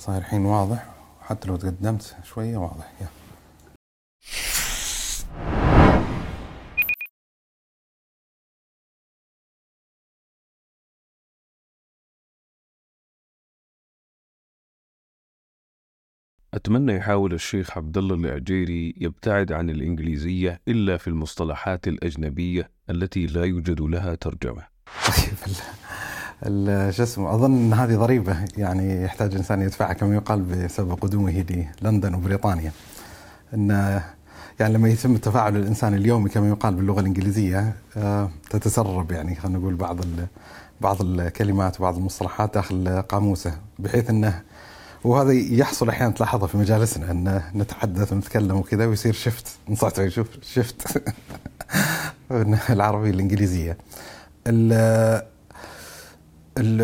فصاير الحين واضح حتى لو تقدمت شوية واضح يا. أتمنى يحاول الشيخ عبد الله العجيري يبتعد عن الإنجليزية إلا في المصطلحات الأجنبية التي لا يوجد لها ترجمة. طيب شو اسمه أظن إن هذه ضريبة يعني يحتاج الانسان يدفعها كما يقال بسبب قدومه للندن وبريطانيا. إن يعني لما يتم تفاعل الانسان اليومي كما يقال باللغة الإنجليزية آه، تتسرب يعني خلينا نقول بعض ال- بعض الكلمات وبعض المصطلحات داخل قاموسه بحيث إنه وهذا يحصل أحيانا تلاحظها في مجالسنا إن نتحدث ونتكلم وكذا ويصير شفت نصحت يشوف شفت العربية الإنجليزية.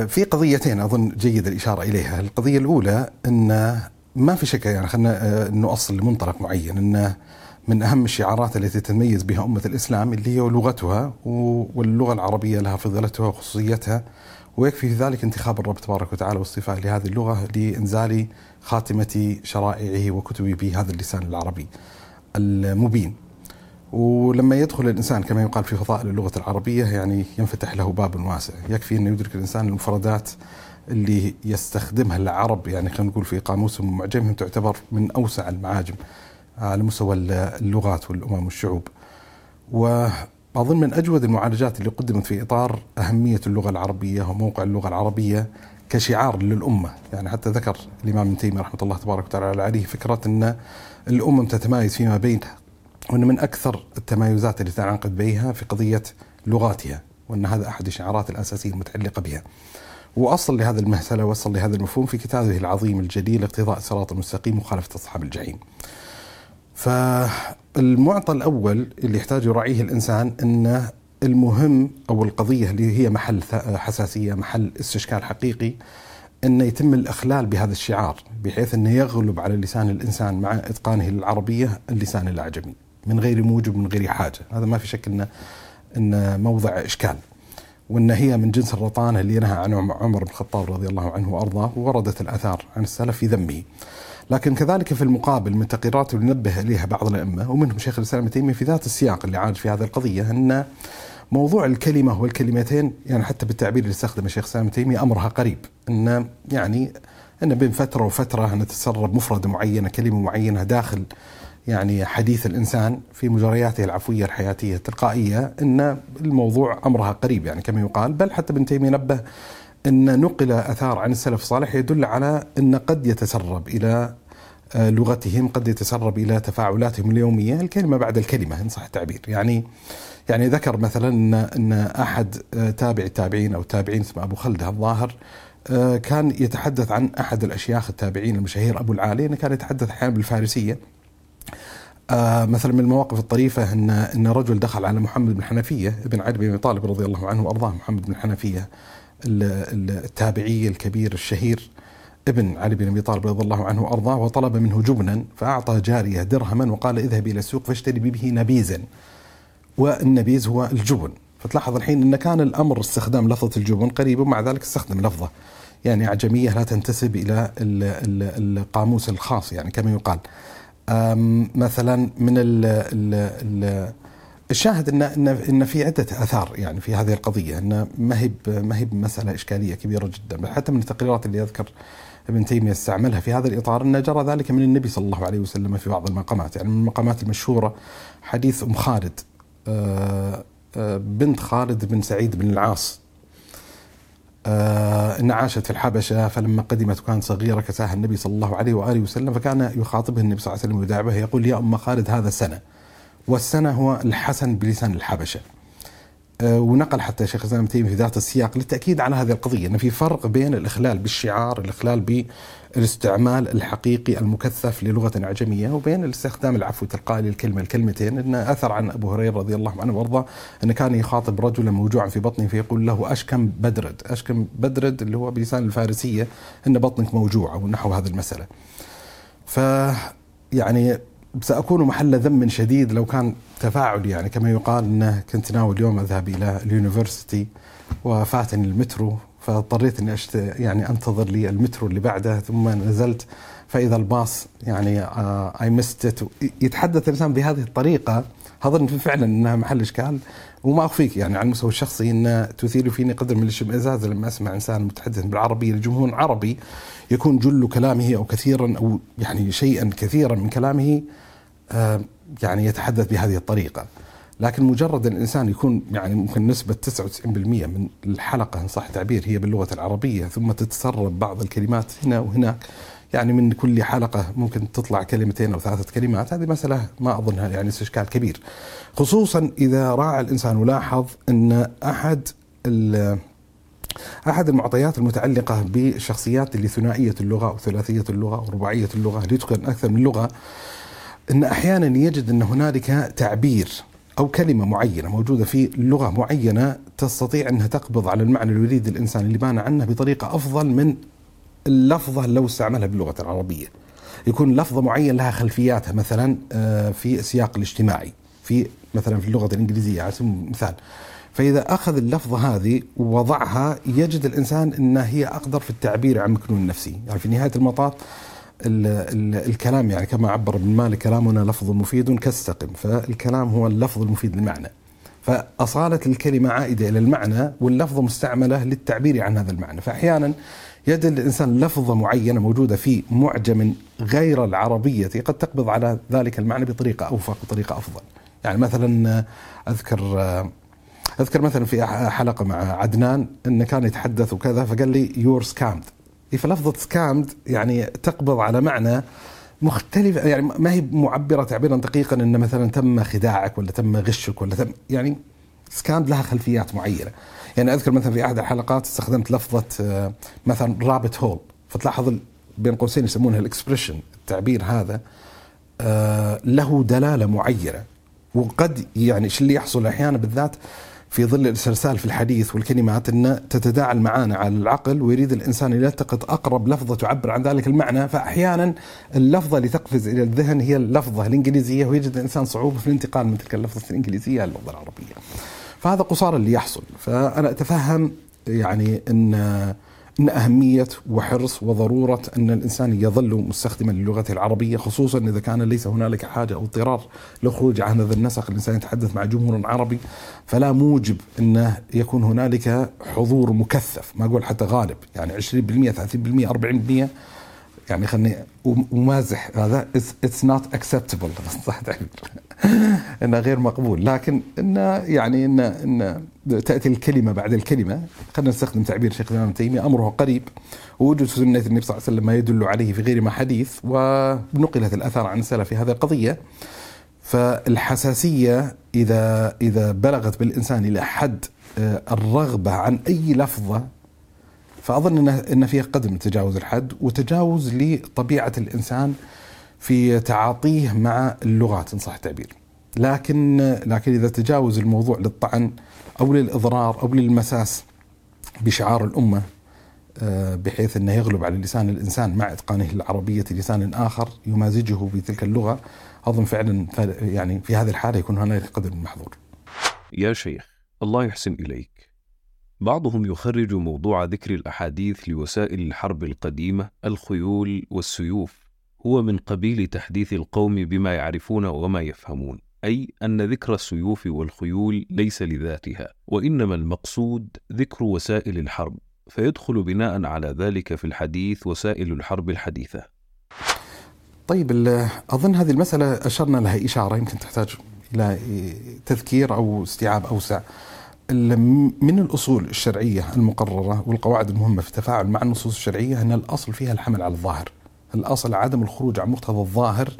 في قضيتين أظن جيد الإشارة إليها، القضية الأولى أن ما في شك يعني خلينا آه، نؤصل لمنطلق معين أن من أهم الشعارات التي تتميز بها أمة الإسلام اللي هي لغتها واللغة العربية لها فضيلتها وخصوصيتها ويكفي في ذلك انتخاب الرب تبارك وتعالى واصطفاء لهذه اللغة لإنزال خاتمة شرائعه وكتبه بهذا اللسان العربي المبين. ولما يدخل الإنسان كما يقال في فضائل اللغة العربية يعني ينفتح له باب واسع، يكفي انه يدرك الإنسان المفردات اللي يستخدمها العرب يعني خلينا نقول في قاموسهم ومعجمهم تعتبر من أوسع المعاجم على مستوى اللغات والأمم والشعوب. وأظن من أجود المعالجات اللي قدمت في إطار أهمية اللغة العربية وموقع اللغة العربية كشعار للأمة، يعني حتى ذكر الإمام ابن تيمية رحمة الله تبارك وتعالى عليه فكرة أن الأمم تتمايز فيما بينها وان من أكثر التمايزات اللي تنعقد بها في قضية لغاتها وأن هذا أحد الشعارات الأساسية المتعلقة بها. وأصل لهذا المساله وصل لهذا المفهوم في كتابه العظيم الجليل اقتضاء الصراط المستقيم مخالفة أصحاب الجحيم. فالمعطى الأول اللي يحتاج يراعيه الإنسان أن المهم أو القضية اللي هي محل حساسية محل استشكال حقيقي أن يتم الإخلال بهذا الشعار بحيث أنه يغلب على لسان الإنسان مع إتقانه للعربية اللسان الأعجمي من غير موجب من غير حاجة. هذا ما في شك أنه, إن موضع إشكال. وأن هي من جنس الرطانة اللي نهى عنه عمر بن الخطاب رضي الله عنه وأرضاه ووردت الآثار عن السلف في ذمه. لكن كذلك في المقابل من تقريرات نبه إليها بعض الأئمة ومنهم شيخ الإسلام ابن تيمية في ذات السياق اللي عالج في هذه القضية أن موضوع الكلمة والكلمتين يعني حتى بالتعبير اللي استخدمه شيخ الإسلام ابن تيمية أمرها قريب. أن يعني أن بين فترة وفترة نتسرب مفردة معينة كلمة معينة داخل يعني حديث الإنسان في مجرياته العفوية الحياتية التلقائية إن الموضوع أمرها قريب يعني كما يقال بل حتى ابن تيمية نبه إن نقل آثار عن السلف الصالح يدل على إن قد يتسرب إلى آه، لغتهم قد يتسرب إلى تفاعلاتهم اليومية الكلمة بعد الكلمة إن صح التعبير. يعني يعني ذكر مثلا إن إن أحد آه، تابع التابعين أو التابعين اسمه أبو خلدة الظاهر آه، كان يتحدث عن أحد الأشياخ التابعين المشاهير أبو العالي إنه كان يتحدث أحيانا بالفارسية. آه مثلا من المواقف الطريفة أن أن رجل دخل على محمد بن حنفية ابن علي بن أبي طالب رضي الله عنه وأرضاه محمد بن حنفية ال- ال- التابعي الكبير الشهير ابن علي بن أبي طالب رضي الله عنه وأرضاه وطلب منه جبنا فأعطى جارية درهما وقال اذهبي إلى السوق فاشتري به نبيزا. والنبيز هو الجبن. فتلاحظ الحين أن كان الأمر استخدام لفظة الجبن قريب ومع ذلك استخدم لفظة. يعني أعجمية لا تنتسب إلى ال- ال- القاموس الخاص يعني كما يقال. مثلا من ال ال ال الشاهد ان ان في عدة آثار يعني في هذه القضية إن ما هي ما هي بمسألة إشكالية كبيرة جدا حتى من التقريرات اللي يذكر ابن تيمية استعملها في هذا الإطار ان جرى ذلك من النبي صلى الله عليه وسلم في بعض المقامات يعني من المقامات المشهورة حديث أم خالد آه، آه، بنت خالد بن سعيد بن العاص. آه إن عاشت في الحبشة فلما قدمت وكانت صغيرة كساها النبي صلى الله عليه وآله وسلم فكان يخاطبها النبي صلى الله عليه وسلم ويداعبها يقول يا أم خالد هذا سنة والسنة هو الحسن بلسان الحبشة. آه ونقل حتى شيخ الإسلام ابن تيمية في ذات السياق للتأكيد على هذه القضية إن في فرق بين الإخلال بالشعار، الإخلال بالاستعمال الحقيقي المكثف للغة اعجميه وبين الاستخدام العفو التلقائي للكلمة الكلمتين إن أثر عن أبو هريرة رضي الله عنه وأرضاه انه كان يخاطب رجلا موجوعا في بطنه فيقول له أشكم بدرد، أشكم بدرد اللي هو بلسان الفارسية إن بطنك موجوعة ونحو هذه المسألة. ف يعني سأكون محل ذم شديد لو كان تفاعل يعني كما يقال إنه كنت ناوي اليوم أذهب إلى ال university وفاتني المترو فاضطريت إني أشت... يعني أنتظر لي المترو اللي بعده ثم نزلت. فإذا الباص يعني I missed يتحدث الإنسان بهذه الطريقة. اظن فعلا إنها محل إشكال. وما أخفيك يعني على المستوى الشخصي إن تثير فيني قدر من الاشمئزاز لما أسمع إنسان متحدث بالعربية لجمهور عربي يكون جل كلامه أو كثيرا أو يعني شيئا كثيرا من كلامه آه، يعني يتحدث بهذه الطريقة. لكن مجرد الإنسان يكون يعني ممكن نسبة 99% من الحلقة إن صح التعبير هي باللغة العربية ثم تتسرب بعض الكلمات هنا وهناك. يعني من كل حلقة ممكن تطلع كلمتين أو ثلاثة كلمات هذه مسألة ما أظنها يعني استشكال كبير. خصوصا إذا راعى الإنسان ولاحظ أن أحد أحد المعطيات المتعلقة بالشخصيات اللي ثنائية اللغة أو ثلاثية اللغة أو رباعية اللغة اللي تكون أكثر من لغة أن أحيانا يجد أن هنالك تعبير أو كلمة معينة موجودة في لغة معينة تستطيع أنها تقبض على المعنى اللي يريد الإنسان اللي بان عنه بطريقة أفضل من اللفظة لو استعملها باللغة العربية. يكون لفظة معينة لها خلفياتها مثلا آه، في السياق الاجتماعي في مثلا في اللغة الإنجليزية على سبيل المثال. فإذا أخذ اللفظة هذه ووضعها يجد الإنسان أنها هي أقدر في التعبير عن مكنون نفسي. يعني في نهاية المطاف ال ال الكلام يعني كما عبر ابن مالك كلامنا لفظ مفيد كاستقم فالكلام هو اللفظ المفيد للمعنى. فأصالة الكلمة عائدة إلى المعنى واللفظة مستعملة للتعبير عن هذا المعنى. فأحيانا يد الإنسان لفظة معينة موجودة في معجم غير العربية قد تقبض على ذلك المعنى بطريقة أوفق بطريقة أفضل. يعني مثلا أذكر أذكر مثلا في حلقة مع عدنان أنه كان يتحدث وكذا فقال لي يور سكامد فلفظة سكامد يعني تقبض على معنى مختلف يعني ما هي معبرة تعبيرا دقيقا أن مثلا تم خداعك ولا تم غشك ولا تم يعني سكامد لها خلفيات معينة. يعني أذكر مثلا في أحد الحلقات استخدمت لفظة آه، مثلا رابت هول فتلاحظ بين قوسين يسمونها الاكسبريشن التعبير هذا آه، له دلالة معينة. وقد يعني إيش اللي يحصل أحيانا بالذات؟ في ظل الاسترسال في الحديث والكلمات إن تتداعى المعاني على العقل ويريد الإنسان أن يلتقط أقرب لفظة تعبر عن ذلك المعنى فأحيانا اللفظة اللي تقفز إلى الذهن هي اللفظة الإنجليزية ويجد الإنسان صعوبة في الانتقال من تلك اللفظة الإنجليزية إلى اللغة العربية. فهذا قصار اللي يحصل فأنا أتفهم يعني أن أن أهمية وحرص وضرورة أن الإنسان يظل مستخدما للغة العربية خصوصا إذا كان ليس هنالك حاجة أو اضطرار للخروج عن هذا النسق. الإنسان يتحدث مع جمهور عربي فلا موجب أنه يكون هنالك حضور مكثف. ما أقول حتى غالب يعني 20% 30% 40% يعني خلني أمازح هذا it's not acceptable صح انه غير مقبول. لكن إنه يعني ان ان تأتي الكلمة بعد الكلمة. خلينا نستخدم تعبير شيخ الإسلام تيمية. أمره قريب. ووجود سنة النبي صلى الله عليه وسلم ما يدل عليه في غير ما حديث ونقلت الآثار عن السلف في هذه القضية. فالحساسية إذا إذا بلغت بالإنسان إلى حد آه، الرغبة عن أي لفظة فأظن ان ان فيها قدر من تجاوز الحد وتجاوز لطبيعة الإنسان في تعاطيه مع اللغات إن صح التعبير. لكن لكن إذا تجاوز الموضوع للطعن أو للإضرار أو للمساس بشعار الأمة آه، بحيث إنه يغلب على لسان الإنسان مع إتقانه العربية لسان آخر يمازجه بتلك اللغة أظن فعلا يعني في هذه الحالة يكون هنالك قدر من محظور. يا شيخ الله يحسن إليك. بعضهم يخرج موضوع ذكر الأحاديث لوسائل الحرب القديمة الخيول والسيوف هو من قبيل تحديث القوم بما يعرفون وما يفهمون أي أن ذكر السيوف والخيول ليس لذاتها وإنما المقصود ذكر وسائل الحرب فيدخل بناء على ذلك في الحديث وسائل الحرب الحديثة طيب أظن هذه المسألة أشرنا لها إشارة يمكن تحتاج إلى تذكير أو استيعاب أوسع من الأصول الشرعية المقررة والقواعد المهمة في التفاعل مع النصوص الشرعية أن الأصل فيها الحمل على الظاهر. الأصل عدم الخروج عن مقتضى الظاهر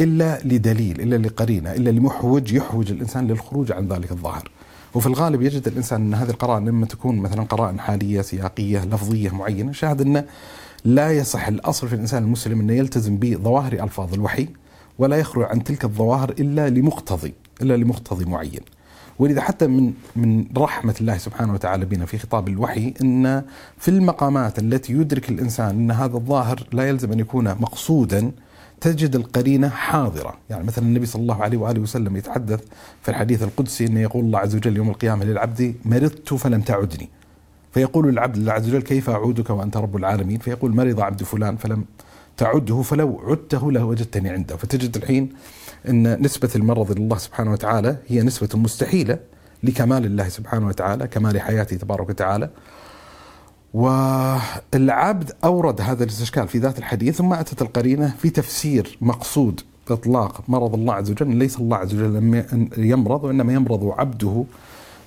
إلا لدليل إلا لقرينة إلا لمحوج يحوج الإنسان للخروج عن ذلك الظاهر. وفي الغالب يجد الإنسان أن هذه القرائن لما تكون مثلا قرائن حالية سياقية لفظية معينة شاهد انه لا يصح الأصل في الإنسان المسلم انه يلتزم بظواهر ألفاظ الوحي ولا يخرج عن تلك الظواهر إلا لمقتضي إلا لمقتضي معين. ولذا حتى من من رحمة الله سبحانه وتعالى بنا في خطاب الوحي أن في المقامات التي يدرك الإنسان أن هذا الظاهر لا يلزم أن يكون مقصودا تجد القرينة حاضرة. يعني مثلا النبي صلى الله عليه وآله وسلم يتحدث في الحديث القدسي أنه يقول الله عز وجل يوم القيامة للعبد مرضت فلم تعدني. فيقول العبد لله عز وجل كيف أعودك وأنت رب العالمين؟ فيقول مرض عبد فلان فلم تعده فلو عدته لوجدتني عنده. فتجد الحين أن نسبة المرض الله سبحانه وتعالى هي نسبة مستحيلة لكمال الله سبحانه وتعالى كمال حياته تبارك وتعالى. والعبد أورد هذا الاستشكال في ذات الحديث ثم أتت القرينة في تفسير مقصود إطلاق مرض الله عز وجل ليس الله عز وجل يمرض وإنما يمرض عبده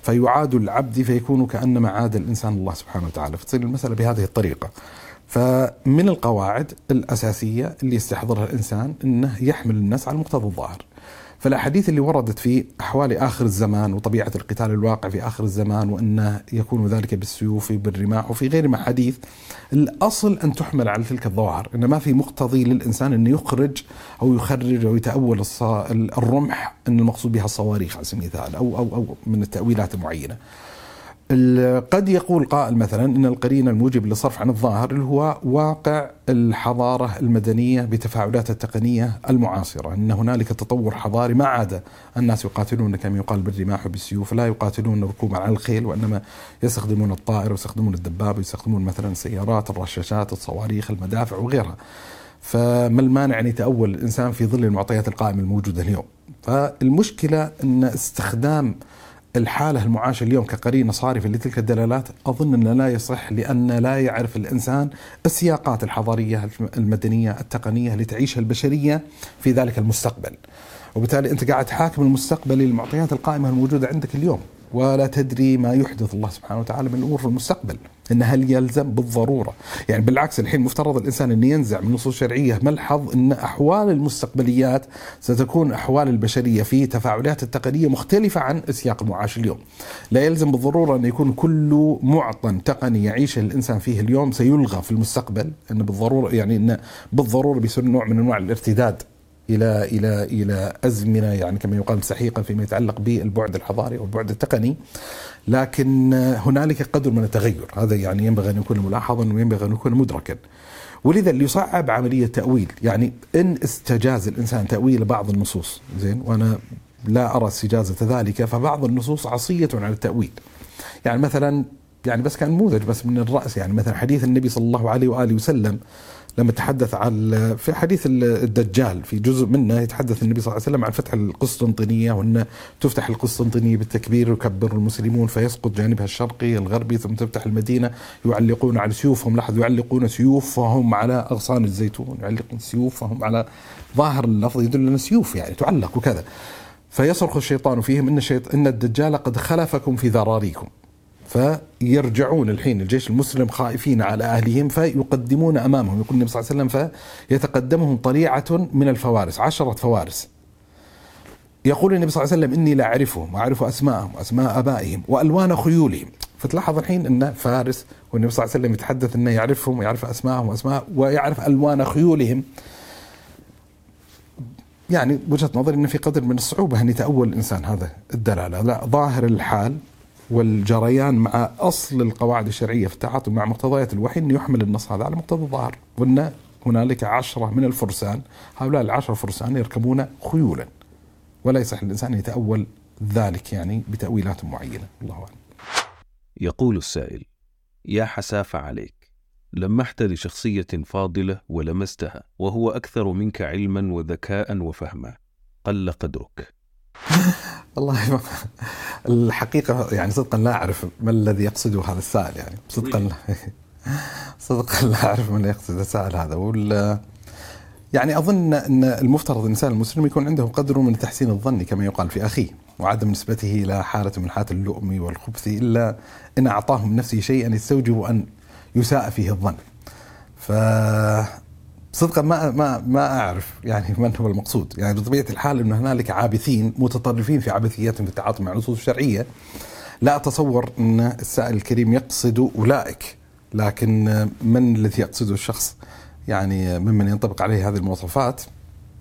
فيعاد العبد فيكون كأنما عاد الإنسان الله سبحانه وتعالى. فتصير المسألة بهذه الطريقة. فمن القواعد الأساسية اللي يستحضرها الإنسان أنه يحمل الناس على مقتضى الظاهر فالأحاديث اللي وردت في أحوال آخر الزمان وطبيعة القتال الواقع في آخر الزمان وإنه يكون ذلك بالسيوف بالرماح وفي غير ما حديث الأصل أن تحمل على تلك الظواهر ان ما في مقتضي للإنسان انه يخرج أو يخرج أو يتأول الرمح إن المقصود بها الصواريخ على سبيل المثال أو أو أو من التأويلات المعينة. قد يقول قائل مثلا إن القرين الموجب للصرف عن الظاهر اللي هو واقع الحضارة المدنية بتفاعلاتها التقنية المعاصرة، إن هنالك تطور حضاري ما عاد الناس يقاتلون كما يقال بالرماح وبالسيوف، لا يقاتلون ركوبا على الخيل وإنما يستخدمون الطائر ويستخدمون الدبابه ويستخدمون مثلا السيارات، الرشاشات، الصواريخ، المدافع وغيرها. فما المانع أن يتأول الإنسان في ظل المعطيات القائمة الموجودة اليوم؟ فالمشكلة إن استخدام الحالة المعاشة اليوم كقرينة صارفة لتلك الدلالات أظن أنه لا يصح لأن لا يعرف الإنسان السياقات الحضارية المدنية التقنية لتعيشها البشرية في ذلك المستقبل. وبالتالي أنت قاعد تحاكم المستقبل للمعطيات القائمة الموجودة عندك اليوم ولا تدري ما يحدث الله سبحانه وتعالى من الأمور في المستقبل. إن هل يلزم؟ بالضرورة. يعني بالعكس الحين مفترض الإنسان إن ينزع من نصوص شرعية ملحظ إن أحوال المستقبليات ستكون أحوال البشرية في تفاعلات التقنية مختلفة عن سياق المعاش اليوم. لا يلزم بالضرورة أن يكون كل معطى تقني يعيشه الإنسان فيه اليوم سيلغى في المستقبل. إن بالضرورة يعني إن بالضرورة بيصير نوع من أنواع الارتداد إلى إلى إلى أزمنة يعني كما يقال سحيقة فيما يتعلق بالبعد الحضاري والبعد التقني. لكن هنالك قدر من التغير. هذا يعني ينبغي أن يكون ملاحظا وينبغي أن يكون مدركا. ولذا اللي يصعب عملية تأويل يعني إن استجاز الإنسان تأويل بعض النصوص زين وأنا لا أرى استجازة ذلك فبعض النصوص عصية على التأويل. يعني مثلا يعني بس كان نموذج بس من الرأس يعني مثلا حديث النبي صلى الله عليه وآله وسلم لما تحدث عن في حديث الدجال في جزء منه يتحدث النبي صلى الله عليه وسلم عن فتح القسطنطينية وأن تفتح القسطنطينية بالتكبير ويكبر المسلمون فيسقط جانبها الشرقي الغربي ثم تفتح المدينة يعلقون على سيوفهم لاحظ يعلقون سيوفهم على أغصان الزيتون يعلقون سيوفهم على ظاهر اللفظ يدل أن سيوف يعني تعلق وكذا. فيصرخ الشيطان فيهم إن الشيط... إن الدجال قد خلفكم في ذراريكم. فيرجعون الحين الجيش المسلم خائفين على أهلهم فيقدمون أمامهم. يقول النبي صلى الله عليه وسلم فيتقدمهم طليعة من الفوارس عشرة فوارس. يقول النبي صلى الله عليه وسلم إني لا أعرفهم واعرف أسماءهم واسماء آبائهم وألوان خيولهم. فتلاحظ الحين أن فارس والنبي صلى الله عليه وسلم يتحدث إنه يعرفهم ويعرف أسماءهم وأسماء ويعرف ألوان خيولهم. يعني وجهة نظري ان في قدر من الصعوبة أن يتأول الإنسان هذا الدلالة. لا ظاهر الحال والجريان مع أصل القواعد الشرعية في التعاطي مع مقتضيات الوحي انه يحمل النص هذا على مقتضى الظاهر. وإن هنالك عشرة من الفرسان هؤلاء العشره فرسان يركبون خيولا. ولا يصح الإنسان يتأول ذلك يعني بتأويلات معينة. الله أعلم. يقول السائل: يا حسافة عليك لمحت لشخصية فاضلة ولمستها وهو أكثر منك علما وذكاء وفهما. قل قدرك. والله الحقيقة يعني صدقا لا أعرف ما الذي يقصده هذا السائل يعني. صدقا صدقا لا أعرف من يقصد السائل هذا. وال يعني أظن أن المفترض الإنسان المسلم يكون عنده قدر من تحسين الظن كما يقال في أخيه وعدم نسبته إلى حالة من حالات اللؤم والخبث إلا إن أعطاه من نفسه شيئا يستوجب أن يساء فيه الظن. ف صدقا ما ما ما أعرف يعني من هو المقصود، يعني بطبيعة الحال انه هنالك عابثين متطرفين في عبثياتهم في التعاطي مع النصوص الشرعية. لا أتصور إن السائل الكريم يقصد أولئك، لكن من الذي يقصده الشخص يعني ممن ينطبق عليه هذه المواصفات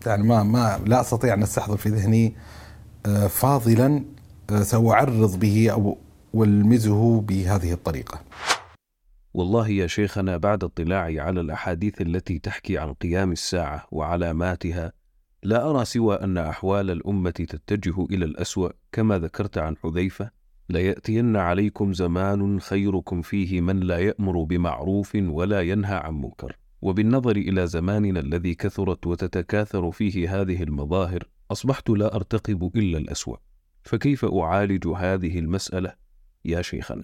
يعني ما ما لا أستطيع أن أستحضر في ذهني آه، فاضلا آه، سأعرض به أو والمزه بهذه الطريقة. والله يا شيخنا بعد اطلاعي على الأحاديث التي تحكي عن قيام الساعة وعلاماتها لا أرى سوى أن أحوال الأمة تتجه إلى الأسوأ كما ذكرت عن حذيفة ليأتين عليكم زمان خيركم فيه من لا يأمر بمعروف ولا ينهى عن منكر. وبالنظر إلى زماننا الذي كثرت وتتكاثر فيه هذه المظاهر أصبحت لا أرتقب إلا الأسوأ. فكيف أعالج هذه المسألة يا شيخنا؟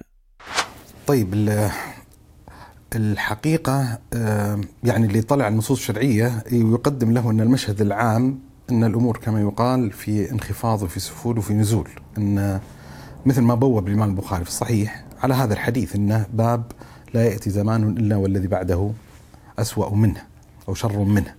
طيب الحقيقة يعني اللي طلع النصوص الشرعية يقدم له أن المشهد العام أن الأمور كما يقال في انخفاض وفي سفول وفي نزول أن مثل ما بوب الإمام البخاري في الصحيح على هذا الحديث أنه باب لا يأتي زمان إلا والذي بعده أسوأ منه أو شر منه.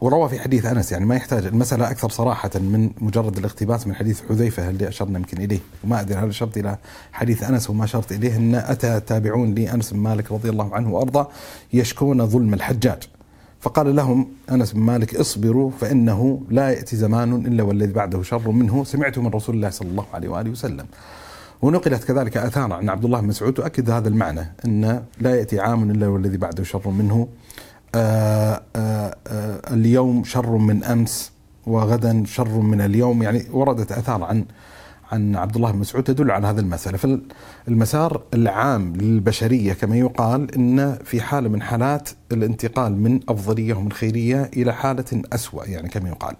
وروى في حديث أنس يعني ما يحتاج المسألة أكثر صراحة من مجرد الاقتباس من حديث حذيفة اللي أشرنا يمكن إليه؟ وما أدري هل أشرت إلى حديث أنس وما أشرت إليه إن أتى تابعون لانس بن مالك رضي الله عنه وأرضاه يشكون ظلم الحجاج. فقال لهم أنس بن مالك اصبروا فإنه لا يأتي زمان إلا والذي بعده شر منه. سمعت من رسول الله صلى الله عليه وآله وسلم. ونقلت كذلك اثار عن عبد الله بن مسعود تؤكد هذا المعنى إن لا يأتي عام إلا والذي بعده شر منه. اليوم شر من أمس وغدا شر من اليوم يعني وردت آثار عن عن عبد الله بن مسعود تدل على هذه المسألة فالمسار العام للبشرية كما يقال إن في حالة من حالات الانتقال من أفضلية ومن خيرية إلى حالة أسوأ يعني كما يقال.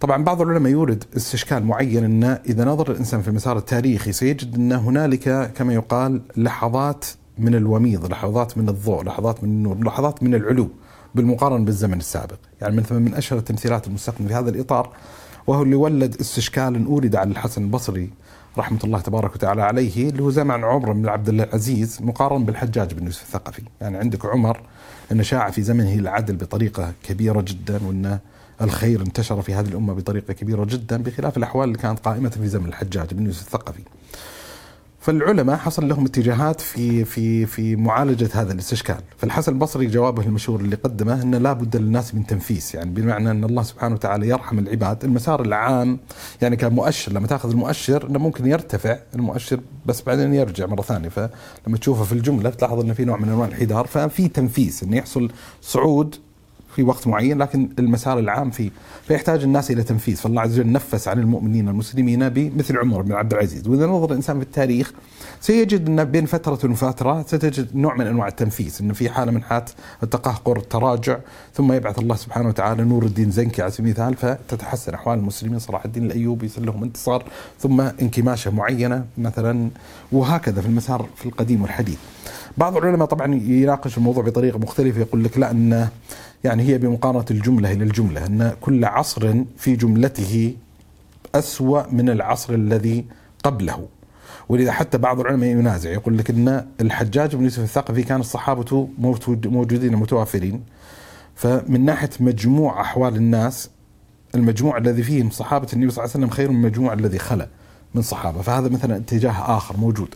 طبعا بعض العلماء يورد استشكال معين إن إذا نظر الإنسان في المسار التاريخي سيجد إن هنالك كما يقال لحظات من الوميض لحظات من الضوء لحظات من النور لحظات من العلو بالمقارنة بالزمن السابق. يعني مثلا من أشهر التمثيلات المستخدمة في هذا الإطار وهو اللي ولد استشكال أورد على الحسن البصري رحمة الله تبارك وتعالى عليه اللي هو زمن عمر بن عبد العزيز مقارن بالحجاج بن يوسف الثقفي. يعني عندك عمر أن شاع في زمنه العدل بطريقة كبيرة جدا وأن الخير انتشر في هذه الأمة بطريقة كبيرة جدا بخلاف الأحوال اللي كانت قائمة في زمن الحجاج بن يوسف الثقفي. فالعلماء حصل لهم اتجاهات في في في معالجة هذا الاستشكال، فالحسن البصري جوابه المشهور اللي قدمه إن لا بد للناس من تنفيس، يعني بمعنى إن الله سبحانه وتعالى يرحم العباد، المسار العام يعني كمؤشر لما تأخذ المؤشر إنه ممكن يرتفع المؤشر بس بعدين يرجع مرة ثانية، فلما تشوفه في الجملة تلاحظ إنه في نوع من أنواع الانحدار، ففي تنفيس إنه يحصل صعود في وقت معين لكن المسار العام فيه. فيحتاج الناس إلى تنفيذ. فالله عز وجل نفس عن المؤمنين المسلمين بمثل عمر بن عبد العزيز. وإذا نظر الإنسان في التاريخ سيجد أن بين فترة وفترة ستجد نوع من أنواع التنفيذ. انه في حالة من حالات التقهقر التراجع ثم يبعث الله سبحانه وتعالى نور الدين زنكي على سبيل المثال فتتحسن أحوال المسلمين صلاح الدين الأيوبي يصير لهم انتصار ثم انكماشة معينة مثلا وهكذا في المسار في القديم والحديث. بعض العلماء طبعا يناقش الموضوع بطريقة مختلفة يقول لك لا إن يعني هي بمقارنة الجملة إلى الجملة أن كل عصر في جملته أسوأ من العصر الذي قبله. ولذا حتى بعض العلماء ينازع يقول لك إن الحجاج بن يوسف الثقفي كان الصحابة موجودين متوافرين. فمن ناحية مجموع أحوال الناس المجموع الذي فيهم صحابة النبي صلى الله عليه وسلم خير من المجموع الذي خلا من صحابة. فهذا مثلا اتجاه آخر موجود.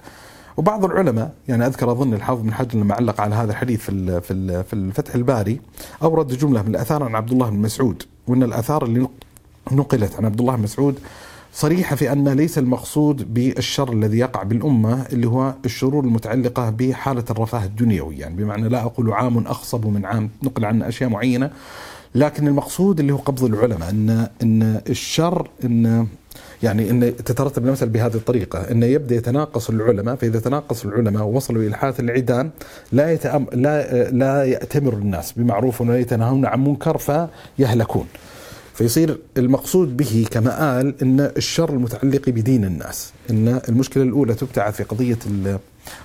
وبعض العلماء يعني أذكر أظن الحافظ بن حجر لما علق على هذا الحديث في في الفتح الباري اورد جملة من الآثار عن عبد الله بن مسعود وإن الآثار اللي نقلت عن عبد الله بن مسعود صريحة في أن ليس المقصود بالشر الذي يقع بالأمة اللي هو الشرور المتعلقة بحالة الرفاه الدنيوي يعني بمعنى لا أقول عام أخصب من عام نقل عن أشياء معينة لكن المقصود اللي هو قبض العلماء أن أن الشر أن يعني إن تترتب المسألة بهذه الطريقة أن يبدأ يتناقص العلماء فإذا تناقص العلماء ووصلوا إلى حالة العيدان لا يتأم لا لا يأتمر الناس بمعروف ولا يتناهون عن منكر فيهلكون. فيصير المقصود به كما قال إن الشر المتعلق بدين الناس إن المشكلة الأولى تبتعث في قضية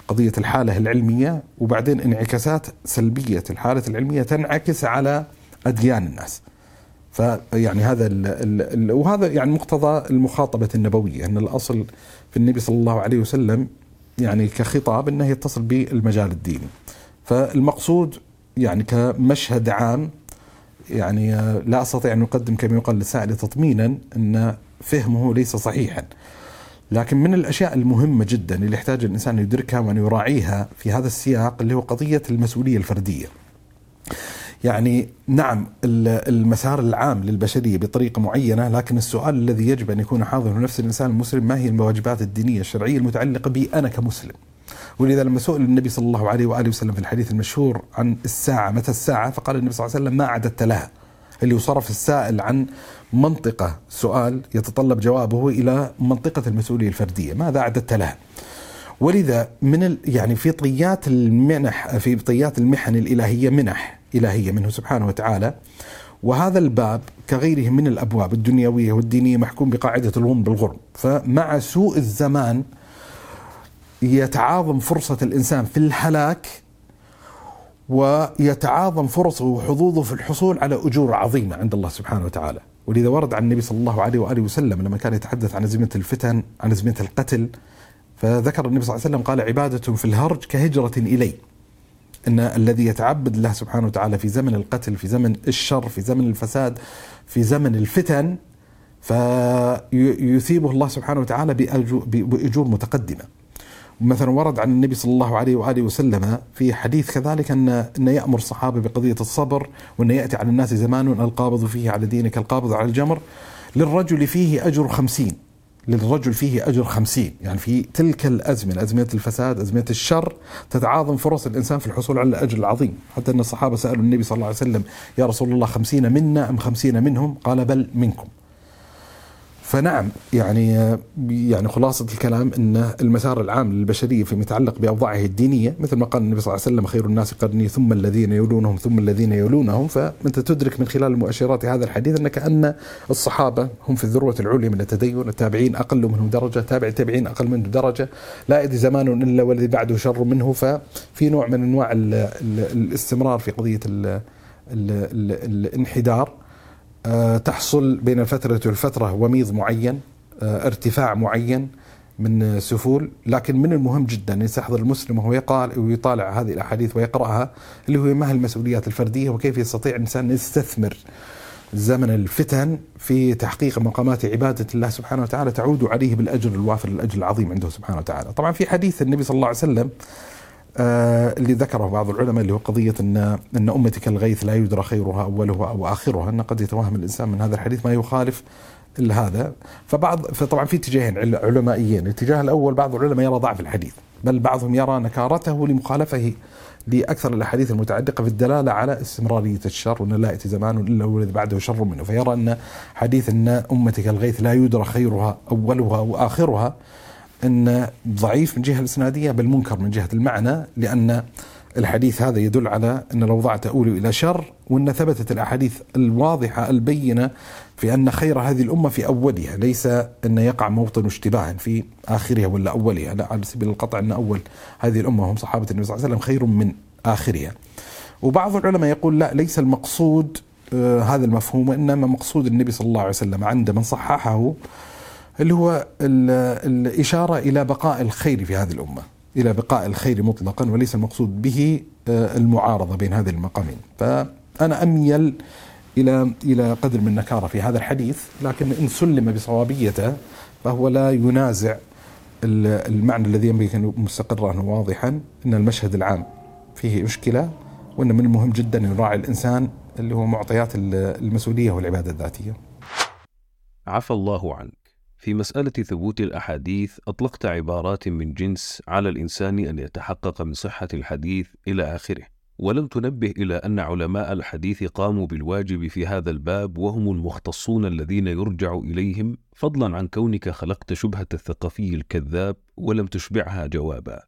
قضية الحالة العلمية وبعدين انعكاسات سلبية الحالة العلمية تنعكس على أديان الناس. فيعني هذا ال ال وهذا يعني مقتضى المخاطبة النبوية أن الأصل في النبي صلى الله عليه وسلم يعني كخطاب أنه يتصل بالمجال الديني فالمقصود يعني كمشهد عام يعني لا أستطيع أن أقدم كما يقال للسائل تطمينا أن فهمه ليس صحيحا. لكن من الأشياء المهمة جدا اللي يحتاج الإنسان يدركها وأن يراعيها في هذا السياق اللي هو قضية المسؤولية الفردية. يعني نعم المسار العام للبشرية بطريقة معينة لكن السؤال الذي يجب أن يكون حاضر نفس الإنسان المسلم ما هي الواجبات الدينية الشرعية المتعلقة بي أنا كمسلم. ولذا لما سئل النبي صلى الله عليه وآله وسلم في الحديث المشهور عن الساعة متى الساعة؟ فقال النبي صلى الله عليه وسلم ما اعددت لها. اللي صرف السائل عن منطقة سؤال يتطلب جوابه إلى منطقة المسؤولية الفردية ماذا أعددت لها؟ ولذا من يعني في طيات المنح في طيات المحن الإلهية منح. إلهية منه سبحانه وتعالى. وهذا الباب كغيره من الأبواب الدنيوية والدينية محكوم بقاعدة الغم بالغرم، فمع سوء الزمان يتعاظم فرصة الإنسان في الهلاك ويتعاظم فرصه وحظوظه في الحصول على أجور عظيمة عند الله سبحانه وتعالى، ولذا ورد عن النبي صلى الله عليه وآله وسلم لما كان يتحدث عن ازمنه الفتن، عن ازمنه القتل، فذكر النبي صلى الله عليه وسلم قال عبادة في الهرج كهجرة إلي. إن الذي يتعبد الله سبحانه وتعالى في زمن القتل في زمن الشر في زمن الفساد في زمن الفتن فيثيبه الله سبحانه وتعالى بأجور متقدمة. مثلا ورد عن النبي صلى الله عليه وآله وسلم في حديث كذلك ان أن يأمر الصحابة بقضية الصبر وأن يأتي على الناس زمان القابض فيه على دينك القابض على الجمر للرجل فيه أجر خمسين للرجل فيه أجر خمسين. يعني في تلك الأزمنة أزمنة الفساد أزمنة الشر تتعاظم فرص الإنسان في الحصول على الأجر العظيم. حتى أن الصحابة سألوا النبي صلى الله عليه وسلم يا رسول الله خمسين منا أم خمسين منهم؟ قال بل منكم. فنعم يعني يعني خلاصة الكلام أن المسار العام للبشرية فيما يتعلق بأوضاعه الدينية مثل ما قال النبي صلى الله عليه وسلم خير الناس قرني ثم الذين يلونهم ثم الذين يلونهم. فأنت تدرك من خلال المؤشرات هذا الحديث أن كأن الصحابة هم في الذروة العليا من التدين التابعين أقل منهم درجة تابع التابعين أقل منه درجة. لا يأتي زمان إلا والذي بعده شر منه. ففي نوع من أنواع الاستمرار في قضية الانحدار. آه، تحصل بين الفترة والفترة وميض معين آه، ارتفاع معين من سفول لكن من المهم جدا إن يستحضر المسلم وهو يقال ويطالع هذه الأحاديث ويقرأها اللي هو ما هي المسؤوليات الفردية وكيف يستطيع الإنسان أن يستثمر زمن الفتن في تحقيق مقامات عبادة الله سبحانه وتعالى تعود عليه بالأجر الوافر الأجر العظيم عنده سبحانه وتعالى. طبعا في حديث النبي صلى الله عليه وسلم آه، اللي ذكره بعض العلماء اللي هو قضية أن أن أمتك الغيث لا يدرى خيرها أولها أو آخرها أن قد يتوهم الإنسان من هذا الحديث ما يخالف هذا فبعض فطبعا في اتجاهين علمائيين. الاتجاه الأول بعض العلماء يرى ضعف الحديث بل بعضهم يرى نكارته لمخالفه لأكثر الأحاديث المتعلقة في الدلاله على استمرارية الشر وإن لا يأتي زمان إلا والذي بعده شر منه. فيرى إن حديث إن أمتك الغيث لا يدرى خيرها أولها واخرها إن ضعيف من جهة الإسنادية بل منكر من جهة المعنى لأن الحديث هذا يدل على إن الاوضاع تؤول إلى شر وإن ثبتت الأحاديث الواضحة البينة في أن خير هذه الأمة في أولها ليس أن يقع موطن اشتباه في آخرها ولا أولها لا على سبيل القطع أن أول هذه الأمة هم صحابة النبي صلى الله عليه وسلم خير من آخرها. وبعض العلماء يقول لا ليس المقصود آه هذا المفهوم وإنما مقصود النبي صلى الله عليه وسلم عند من صححه اللي هو الإشارة إلى بقاء الخير في هذه الأمة إلى بقاء الخير مطلقا وليس المقصود به آه، المعارضة بين هذين المقامين. فأنا أميل إلى إلى قدر من النكارة في هذا الحديث لكن إن سلم بصوابيته فهو لا ينازع المعنى الذي ينبغي أن مستقرا واضحا أن المشهد العام فيه مشكلة وأن من المهم جدا أن يراعي الإنسان اللي هو معطيات المسؤولية والعبادة الذاتية. عفى الله عنك في مسألة ثبوت الأحاديث أطلقت عبارات من جنس على الإنسان أن يتحقق من صحة الحديث إلى آخره، ولم تنبه إلى أن علماء الحديث قاموا بالواجب في هذا الباب وهم المختصون الذين يرجع إليهم فضلا عن كونك خلقت شبهة الثقافي الكذاب ولم تشبعها جوابا.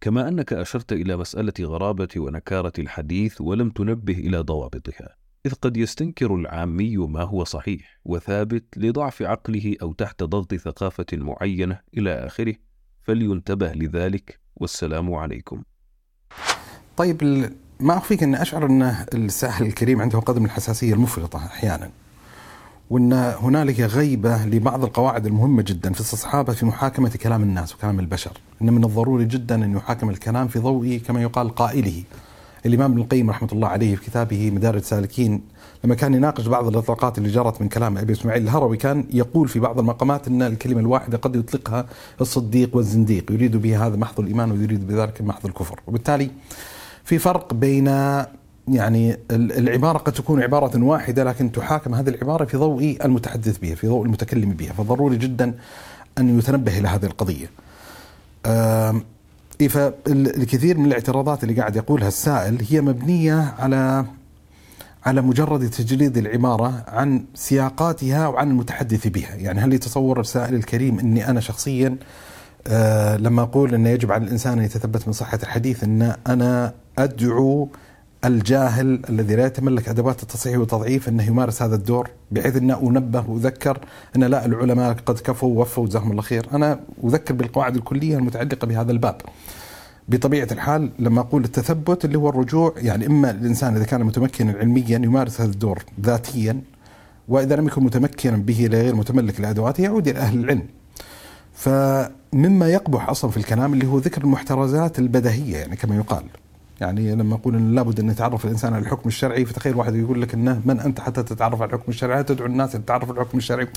كما أنك أشرت إلى مسألة غرابة ونكارة الحديث ولم تنبه إلى ضوابطها. إذ قد يستنكر العامي ما هو صحيح وثابت لضعف عقله أو تحت ضغط ثقافة معينة إلى آخره فلينتبه لذلك. والسلام عليكم. طيب ما أخفيك أن أشعر أن الساحل الكريم عنده قدر من الحساسية المفرطة أحيانا وأن هنالك غيبة لبعض القواعد المهمة جدا في الصحابة في محاكمة كلام الناس وكلام البشر إن من الضروري جدا أن يحاكم الكلام في ضوء كما يقال قائله. الإمام ابن القيم رحمة الله عليه في كتابه مدارج السالكين لما كان يناقش بعض الإطلاقات اللي جرت من كلام أبي إسماعيل الهروي كان يقول في بعض المقامات أن الكلمة الواحدة قد يطلقها الصديق والزنديق يريد به هذا محض الإيمان ويريد بذلك محض الكفر. وبالتالي في فرق بين يعني العبارة قد تكون عبارة واحدة لكن تحاكم هذه العبارة في ضوء المتحدث بها في ضوء المتكلم بها فضروري جدا أن يتنبه إلى هذه القضية. إيه، فالكثير من الاعتراضات اللي قاعد يقولها السائل هي مبنية على على مجرد تجريد العبارة عن سياقاتها وعن المتحدث بها. يعني هل يتصور السائل الكريم أني أنا شخصيا آه لما أقول أنه يجب على الإنسان أن يتثبت من صحة الحديث أن أنا أدعو الجاهل الذي لا يتملك أدوات التصحيح والتضعيف أنه يمارس هذا الدور بحيث ان أنبه وأذكر أن لا العلماء قد كفوا ووفوا جزاهم الله خير، أنا أذكر بالقواعد الكلية المتعلقة بهذا الباب. بطبيعة الحال لما أقول التثبت اللي هو الرجوع يعني إما الإنسان إذا كان متمكنا علميا يمارس هذا الدور ذاتيا وإذا لم يكن متمكنا به غير متملك لادواته يعود إلى أهل العلم. فمما يقبح أصلا في الكلام اللي هو ذكر المحترزات البدهية يعني كما يقال. يعني لما أقول إن لابد أن يتعرف الإنسان على الحكم الشرعي فتخيل واحد يقول لك إنه من أنت حتى تتعرف على الحكم الشرعي؟ تدعو الناس للتعرف على الحكم الشرعي؟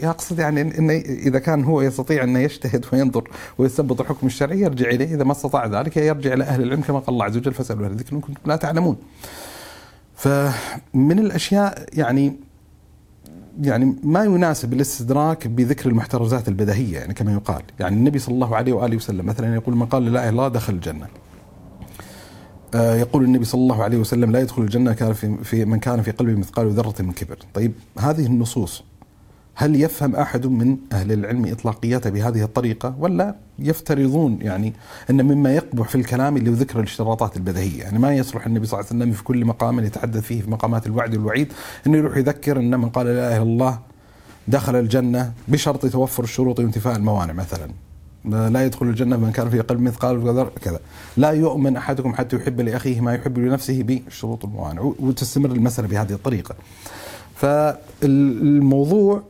يقصد يعني إن إذا كان هو يستطيع أن يجتهد وينظر ويستنبط الحكم الشرعي يرجع إليه. إذا ما استطاع ذلك يرجع إلى أهل العلم كما قال الله عز وجل فاسألوا أهل الذكر إن كنتم لا تعلمون. فمن الأشياء يعني يعني ما يناسب الاستدراك بذكر المحترزات البدهية يعني كما يقال. يعني النبي صلى الله عليه وآله وسلم مثلا يقول من قال لا إله إلا الله دخل الجنة. آه، يقول النبي صلى الله عليه وسلم لا يدخل الجنة كان في, من كان في قلبه مثقال ذرة من كبر. طيب هذه النصوص هل يفهم أحد من أهل العلم إطلاقياتها بهذه الطريقة؟ ولا يفترضون يعني أن مما يقبح في الكلام اللي ذكر الاشتراطات البدهية؟ يعني ما يصلح النبي صلى الله عليه وسلم في كل مقام يتحدث فيه في مقامات الوعد والوعيد أنه يروح يذكر أن من قال لا إله إلا الله دخل الجنة بشرط توفر الشروط وانتفاء الموانع مثلا. لا يدخل الجنة من كان في قلب مثقال كذا. لا يؤمن أحدكم حتى يحب لأخيه ما يحب لنفسه بالشروط الموانع. وتستمر المسألة بهذه الطريقة. فالموضوع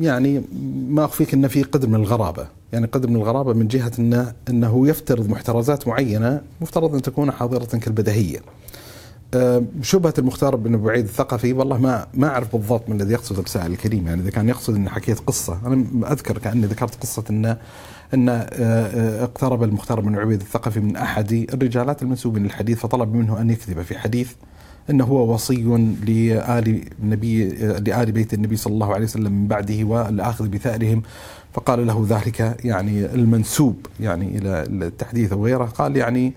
يعني ما أخفيك ان في قدر من الغرابة، يعني قدر من الغرابة من جهة انه إنه يفترض محترزات معينة مفترض أن تكون حاضرة كالبدهية. أه، شبهة المختار بن ابو عيد الثقفي والله ما ما أعرف بالضبط من الذي يقصد السائل الكريم يعني إذا كان يقصد ان حكيت قصة أنا أذكر كأني ذكرت قصة إن أن أه، أه، اقترب المختار بن عبيد الثقفي من أحد الرجالات المنسوبين للحديث فطلب منه أن يكذب في حديث أنه هو وصي لآل النبي لآل بيت النبي صلى الله عليه وسلم من بعده والآخذ بثأرهم. فقال له ذلك يعني المنسوب يعني إلى التحديث وغيره قال يعني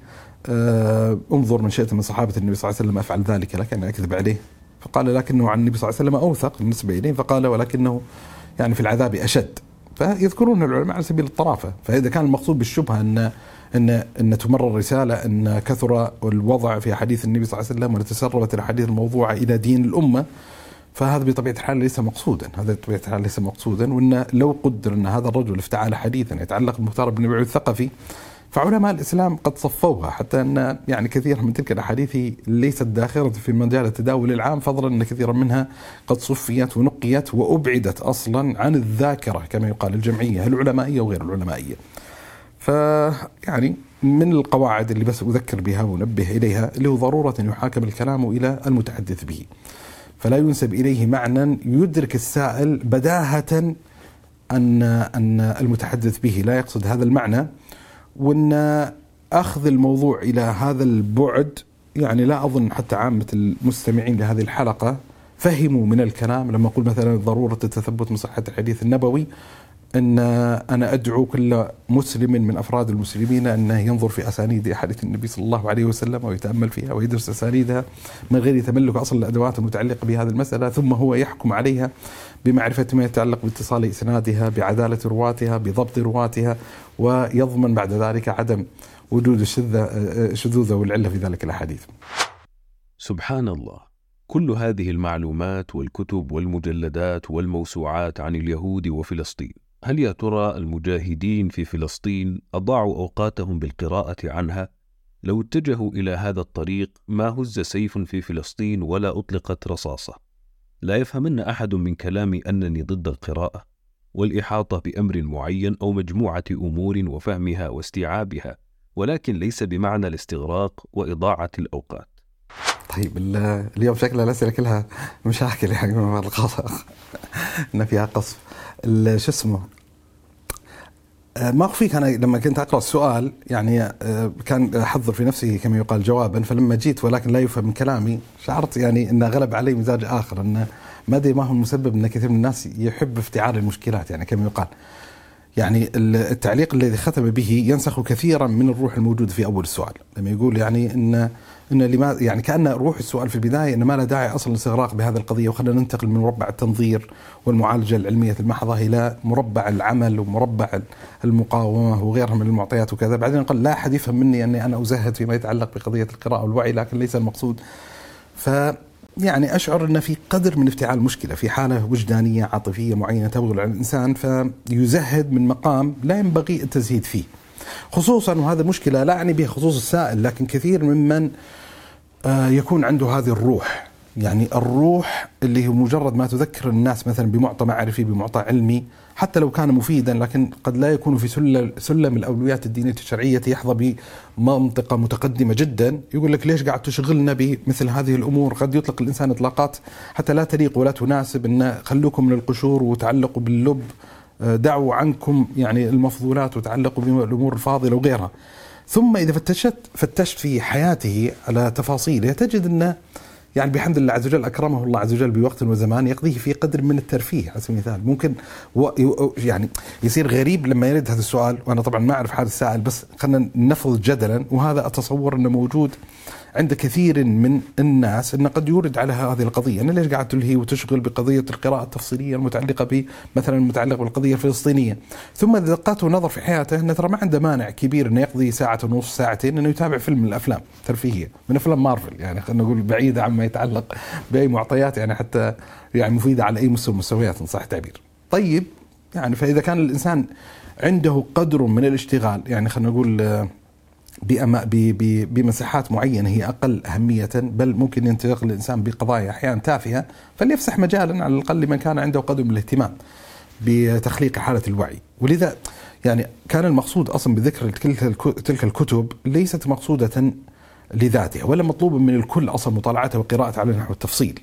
آه انظر من شئت من صحابة النبي صلى الله عليه وسلم أفعل ذلك لك أن أكذب عليه. فقال لكنه عن النبي صلى الله عليه وسلم أوثق بالنسبة إليه فقال ولكنه يعني في العذاب أشد. فيذكرون العلماء على سبيل الطرافة. فإذا كان المقصود بالشبهة أن ان أن تمرر رساله أن كثر الوضع في حديث النبي صلى الله عليه وسلم وتسربت الأحاديث الموضوعة إلى دين الأمة فهذا بطبيعة الحال ليس مقصودا، هذا بطبيعة الحال ليس مقصودا. وإن لو قدر أن هذا الرجل افتعل حديثا يتعلق بالمختار بن ابي الثقفي فعلماء الإسلام قد صفوها حتى أن يعني كثير من تلك الأحاديث ليست داخلة في مجال التداول العام فضلا أن كثيرا منها قد صفيت ونقيت وأبعدت أصلا عن الذاكرة كما يقال الجمعية العلمائية وغير العلمائية. فيعني من القواعد اللي بس أذكر بها وأنبه إليها اللي هو ضرورة أن يحاكم الكلام إلى المتحدث به فلا ينسب إليه معنى يدرك السائل بداهة أن أن المتحدث به لا يقصد هذا المعنى وأن أخذ الموضوع إلى هذا البعد يعني لا أظن حتى عامة المستمعين لهذه الحلقة فهموا من الكلام. لما أقول مثلا ضرورة التثبت من صحة الحديث النبوي إن أنا أدعو كل مسلم من أفراد المسلمين انه ينظر في أسانيد أحاديث النبي صلى الله عليه وسلم ويتأمل فيها ويدرس أسانيدها من غير تملك أصلا الأدوات المتعلقة بهذه المسألة ثم هو يحكم عليها. بمعرفة ما يتعلق باتصال إسنادها بعدالة رواتها بضبط رواتها ويضمن بعد ذلك عدم وجود الشذوذ والعلة في ذلك الأحاديث. سبحان الله كل هذه المعلومات والكتب والمجلدات والموسوعات عن اليهود وفلسطين هل يا ترى المجاهدين في فلسطين أضاعوا أوقاتهم بالقراءة عنها؟ لو اتجهوا إلى هذا الطريق ما هز سيف في فلسطين ولا أطلقت رصاصة؟ لا يفهمن أحد من كلامي أنني ضد القراءة والإحاطة بأمر معين أو مجموعة أمور وفهمها واستيعابها ولكن ليس بمعنى الاستغراق وإضاعة الأوقات. طيب اليوم شكلها الأسئلة كلها مشاكل يعني ان فيها قصف. شو اسمه؟ ما أخفيك أنا لما كنت أقرأ السؤال يعني آه، كان احضر في نفسي كما يقال جوابا فلما جيت ولكن لا يفهم من كلامي شعرت يعني إنه غلب علي مزاج آخر إنه ما أدري ما هو المسبب إن كثير من الناس يحب افتعال المشكلات يعني كما يقال. يعني التعليق الذي ختم به ينسخ كثيرا من الروح الموجود في أول السؤال لما يقول يعني إن ان لما يعني كأن روح السؤال في البداية ان ما له داعي أصلا الاستغراق بهذه القضية وخلينا ننتقل من مربع التنظير والمعالجة العلمية المحضة إلى مربع العمل ومربع المقاومة وغيرها من المعطيات وكذا بعدين قال لا أحد يفهم مني أني أنا أزهد فيما يتعلق بقضية القراءة والوعي لكن ليس المقصود ف يعني أشعر ان في قدر من افتعال المشكلة في حالة وجدانية عاطفية معينة تبغل على الإنسان فيزهد من مقام لا ينبغي التزهيد فيه. خصوصا وهذا المشكلة لا أعني بها خصوص السائل لكن كثير ممن يكون عنده هذه الروح. يعني الروح اللي هو مجرد ما تذكر الناس مثلا بمعطى معرفي بمعطى علمي حتى لو كان مفيدا لكن قد لا يكون في سلم, سلم الأولويات الدينية الشرعية يحظى بمنطقة متقدمة جدا. يقول لك ليش قاعد تشغلنا بمثل هذه الأمور؟ قد يطلق الإنسان إطلاقات حتى لا تليق ولا تناسب إن خلوكم من القشور وتعلقوا باللب آه، دعوا عنكم يعني المفضولات وتعلقوا بالأمور الفاضلة وغيرها. ثم إذا فتشت فتشت في حياته على تفاصيله تجد أنه يعني بحمد الله عز وجل أكرمه الله عز وجل بوقت وزمان يقضيه في قدر من الترفيه على سبيل المثال. ممكن يعني يصير غريب لما يرد هذا السؤال وأنا طبعا ما أعرف حال السائل بس خلينا نفرض جدلا وهذا أتصور أنه موجود عند كثير من الناس انه قد يورد على هذه القضية، أنا ليش قاعد تلهي وتشغل بقضية القراءة التفصيلية المتعلقة مثلا المتعلقه بالقضية الفلسطينية، ثم إذا دققت ونظر في حياته انه ترى ما عنده مانع كبير إنه يقضي ساعة ونص ساعتين إنه يتابع فيلم من الأفلام ترفيهية، من أفلام مارفل. يعني خلينا نقول بعيده عما يتعلق بأي معطيات يعني حتى يعني مفيدة على أي مستوى مستويات إن صح التعبير. طيب يعني فإذا كان الإنسان عنده قدر من الاشتغال يعني خلينا نقول بمساحات معينة هي أقل أهمية بل ممكن ينتقل الإنسان بقضايا أحيانا تافهة فليفسح مجالا على الأقل لمن كان عنده قدر من الاهتمام بتخليق حالة الوعي. ولذا يعني كان المقصود أصلا بذكر تلك الكتب ليست مقصودة لذاتها ولا مطلوب من الكل أصلا مطالعتها وقراءتها على نحو التفصيل.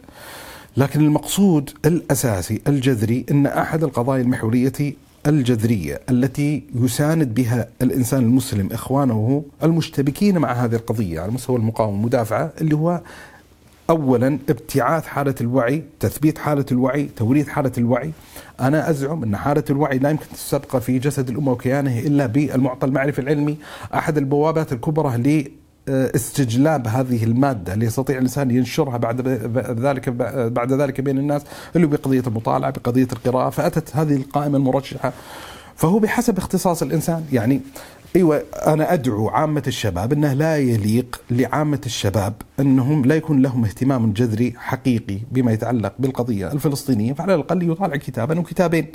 لكن المقصود الأساسي الجذري أن أحد القضايا المحورية الجذرية التي يساند بها الإنسان المسلم إخوانه المشتبكين مع هذه القضية على مستوى المقاومة والمدافعة اللي هو اولا ابتعاث حالة الوعي، تثبيت حالة الوعي، توريث حالة الوعي. أنا أزعم أن حالة الوعي لا يمكن تستبقى في جسد الأمة وكيانه إلا بالمعطى المعرفي العلمي، أحد البوابات الكبرى استجلاب هذه المادة. اللي يستطيع الإنسان ينشرها بعد ذلك بعد ذلك بين الناس اللي بقضية المطالعة بقضية القراءة. فأتت هذه القائمة المرشحة. فهو بحسب اختصاص الإنسان. يعني إيوه أنا أدعو عامة الشباب إنه لا يليق لعامة الشباب إنهم لا يكون لهم اهتمام جذري حقيقي بما يتعلق بالقضية الفلسطينية فعلى الأقل يطالع كتابا أو كتابين.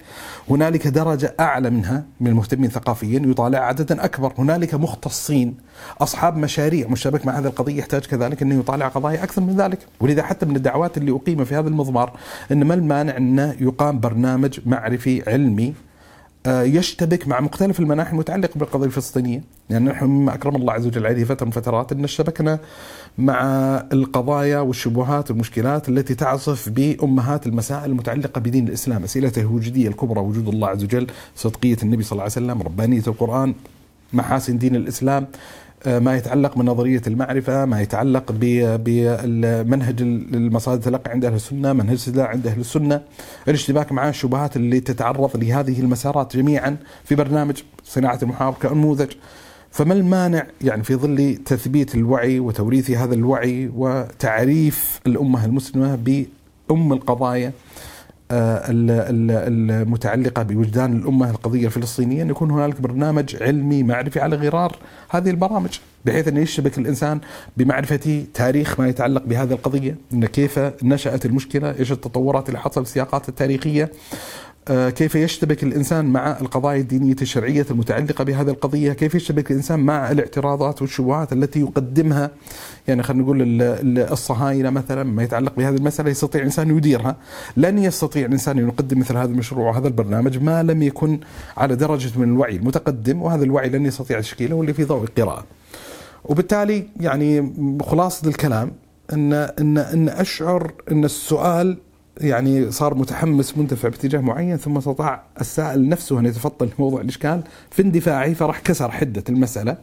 هنالك درجة أعلى منها من المهتمين ثقافيا يطالع عددا أكبر، هنالك مختصين أصحاب مشاريع مشتبك مع هذه القضية يحتاج كذلك إنه يطالع قضايا أكثر من ذلك، ولذا حتى من الدعوات اللي اقيم في هذا المضمار ان ما المانع أنه يقام برنامج معرفي علمي يشتبك مع مختلف المناحي المتعلقة بالقضية الفلسطينية. يعني نحن مما أكرم الله عز وجل عليه فترة من فترات أن اشتبكنا مع القضايا والشبهات والمشكلات التي تعصف بأمهات المسائل المتعلقة بدين الإسلام أسئلته الوجودية الكبرى وجود الله عز وجل صدقية النبي صلى الله عليه وسلم ربانية القرآن محاسن دين الإسلام. آه، ما يتعلق بنظرية المعرفة ما يتعلق بمنهج المصادر التلقي عند أهل السنة منهج الاستدلال عند أهل السنة. الاشتباك مع الشبهات اللي تتعرض لهذه المسارات جميعا في برنامج صناعة المحاور كنموذج فما المانع يعني في ظل تثبيت الوعي وتوريث هذا الوعي وتعريف الأمة المسلمة بأم القضايا؟ آه، المتعلقة بوجدان الأمة القضية الفلسطينية أن يكون هنالك برنامج علمي معرفي على غرار هذه البرامج بحيث أن يشتبك الإنسان بمعرفة تاريخ ما يتعلق بهذه القضية أن كيف نشأت المشكلة إيش التطورات اللي حصلت السياقات التاريخية. آه، كيف يشتبك الإنسان مع القضايا الدينية الشرعية المتعلقة بهذه القضية، كيف يشتبك الإنسان مع الاعتراضات والشبهات التي يقدمها؟ يعني خلينا نقول الصهاينة مثلا ما يتعلق بهذه المسألة يستطيع الانسان يديرها، لن يستطيع الانسان أن يقدم مثل هذا المشروع وهذا البرنامج ما لم يكن على درجة من الوعي المتقدم وهذا الوعي لن يستطيع تشكيله واللي في ضوء القراءة. وبالتالي يعني خلاصة الكلام ان ان إن أشعر إن السؤال يعني صار متحمس مندفع باتجاه معين ثم استطاع السائل نفسه أن يتفطن لموضوع الإشكال في اندفاعه فراح كسر حدة المسألة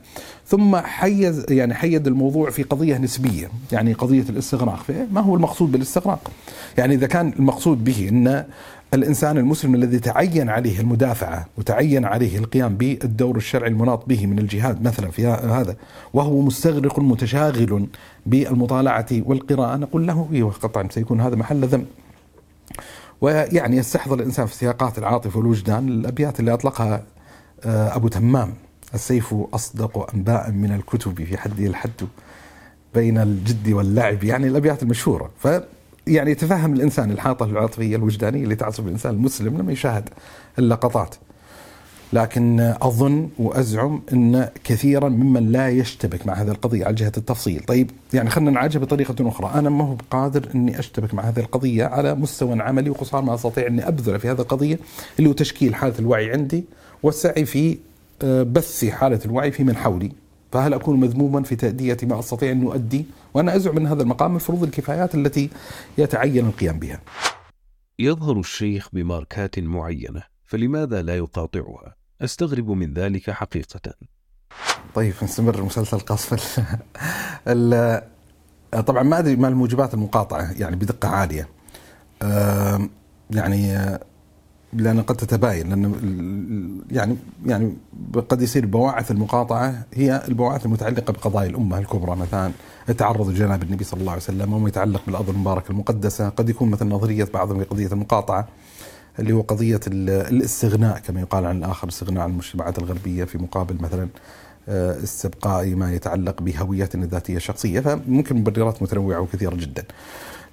ثم حيز يعني حيد الموضوع في قضية نسبية يعني قضية الاستغراق ما هو المقصود بالاستغراق؟ يعني إذا كان المقصود به إن الإنسان المسلم الذي تعين عليه المدافعة وتعين عليه القيام بالدور الشرعي المناط به من الجهاد مثلا في هذا وهو مستغرق متشاغل بالمطالعة والقراءة نقول له أيوه قطعا سيكون هذا محل ذنب. ويعني يستحضر الإنسان في سياقات العاطفه والوجدان الأبيات اللي أطلقها آه، أبو تمام السيف أصدق أنباء من الكتب في حده الحد بين الجد واللعب يعني الأبيات المشهورة ف يعني يتفهم الإنسان الحاطة العاطفية الوجدانية اللي تعصب الإنسان المسلم لما يشاهد اللقطات. لكن أظن وأزعم أن كثيرا ممن لا يشتبك مع هذه القضية على جهة التفصيل، طيب يعني خلينا نعالجها بطريقة أخرى، أنا ما هو بقادر أني أشتبك مع هذه القضية على مستوى عملي وقصار ما أستطيع أني ابذل في هذه القضية اللي هو تشكيل حالة الوعي عندي والسعي في آه، بث حالة الوعي في من حولي. فهل أكون مذموما في تأدية ما أستطيع أن أؤدي وأنا أزعم أن هذا المقام من فروض الكفايات التي يتعين القيام بها. يظهر الشيخ بماركات معينة فلماذا لا يقاطعها؟ أستغرب من ذلك حقيقة. طيب نستمر مسلسل قصف طبعا ما أدري ما الموجبات المقاطعة يعني بدقة عالية. يعني لأن قد تتباين لأن يعني يعني قد يصير بواعث المقاطعة هي البواعث المتعلقة بقضايا الأمة الكبرى مثلا التعرض لجناب النبي صلى الله عليه وسلم وما يتعلق بالأرض المباركة المقدسة قد يكون مثلا نظرية بعضهم في قضيه المقاطعة. اللي هو قضية الاستغناء كما يقال عن الآخر استغناء عن المجتمعات الغربية في مقابل مثلا آه، استبقاء ما يتعلق بهويتنا الذاتية الشخصية فممكن مبررات متنوعة وكثيرة جدا.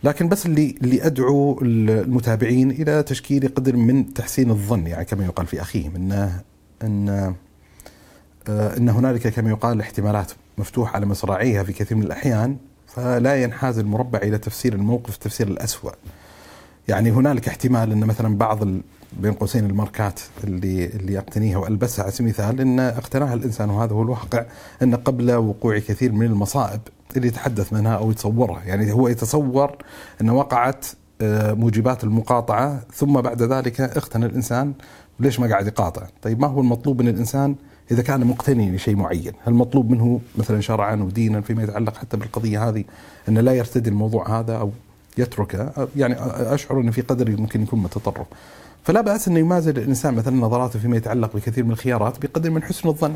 لكن بس اللي اللي أدعو المتابعين إلى تشكيل قدر من تحسين الظن يعني كما يقال في أخيهم انه إن آه، إن هنالك كما يقال احتمالات مفتوحة على مصراعيها في كثير من الأحيان فلا ينحاز المربع إلى تفسير الموقف التفسير الأسوأ. يعني هنالك احتمال إن مثلا بعض بين قوسين الماركات اللي اللي أقتنيها وألبسها على سبيل المثال إن اقتناها الإنسان وهذا هو الواقع إن قبل وقوع كثير من المصائب اللي يتحدث منها أو يتصورها، يعني هو يتصور إن وقعت آه، موجبات المقاطعة ثم بعد ذلك اقتنى الإنسان. وليش ما قاعد يقاطع؟ طيب ما هو المطلوب من الإنسان إذا كان مقتني لشيء معين، هل مطلوب منه مثلا شرعا ودينا فيما يتعلق حتى بالقضية هذه انه لا يرتدي الموضوع هذا أو يتركه، يعني أشعر ان في قدر ممكن يكون متطرف. فلا بأس إنه يمازج الإنسان مثلا نظراته فيما يتعلق بكثير من الخيارات بقدر من حسن الظن.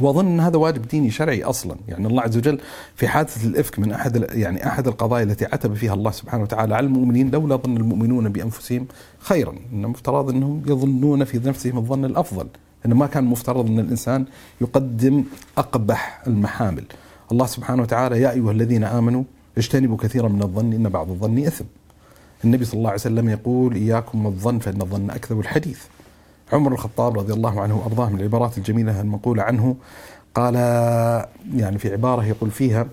وأظن إن هذا واجب ديني شرعي أصلا، يعني الله عز وجل في حادثة الإفك من أحد يعني أحد القضايا التي عتب فيها الله سبحانه وتعالى على المؤمنين لولا ظن المؤمنون بأنفسهم خيرا، إن المفترض إنهم يظنون في نفسهم الظن الأفضل، إنه ما كان مفترض إن الإنسان يقدم أقبح المحامل. الله سبحانه وتعالى يا أيها الذين آمنوا اجتنبوا كثيرا من الظن إن بعض الظن إثم. النبي صلى الله عليه وسلم يقول إياكم والظن فإن الظن اكذب الحديث. عمر الخطاب رضي الله عنه وارضاه من العبارات الجميلة المقوله عنه قال يعني في عبارة يقول فيها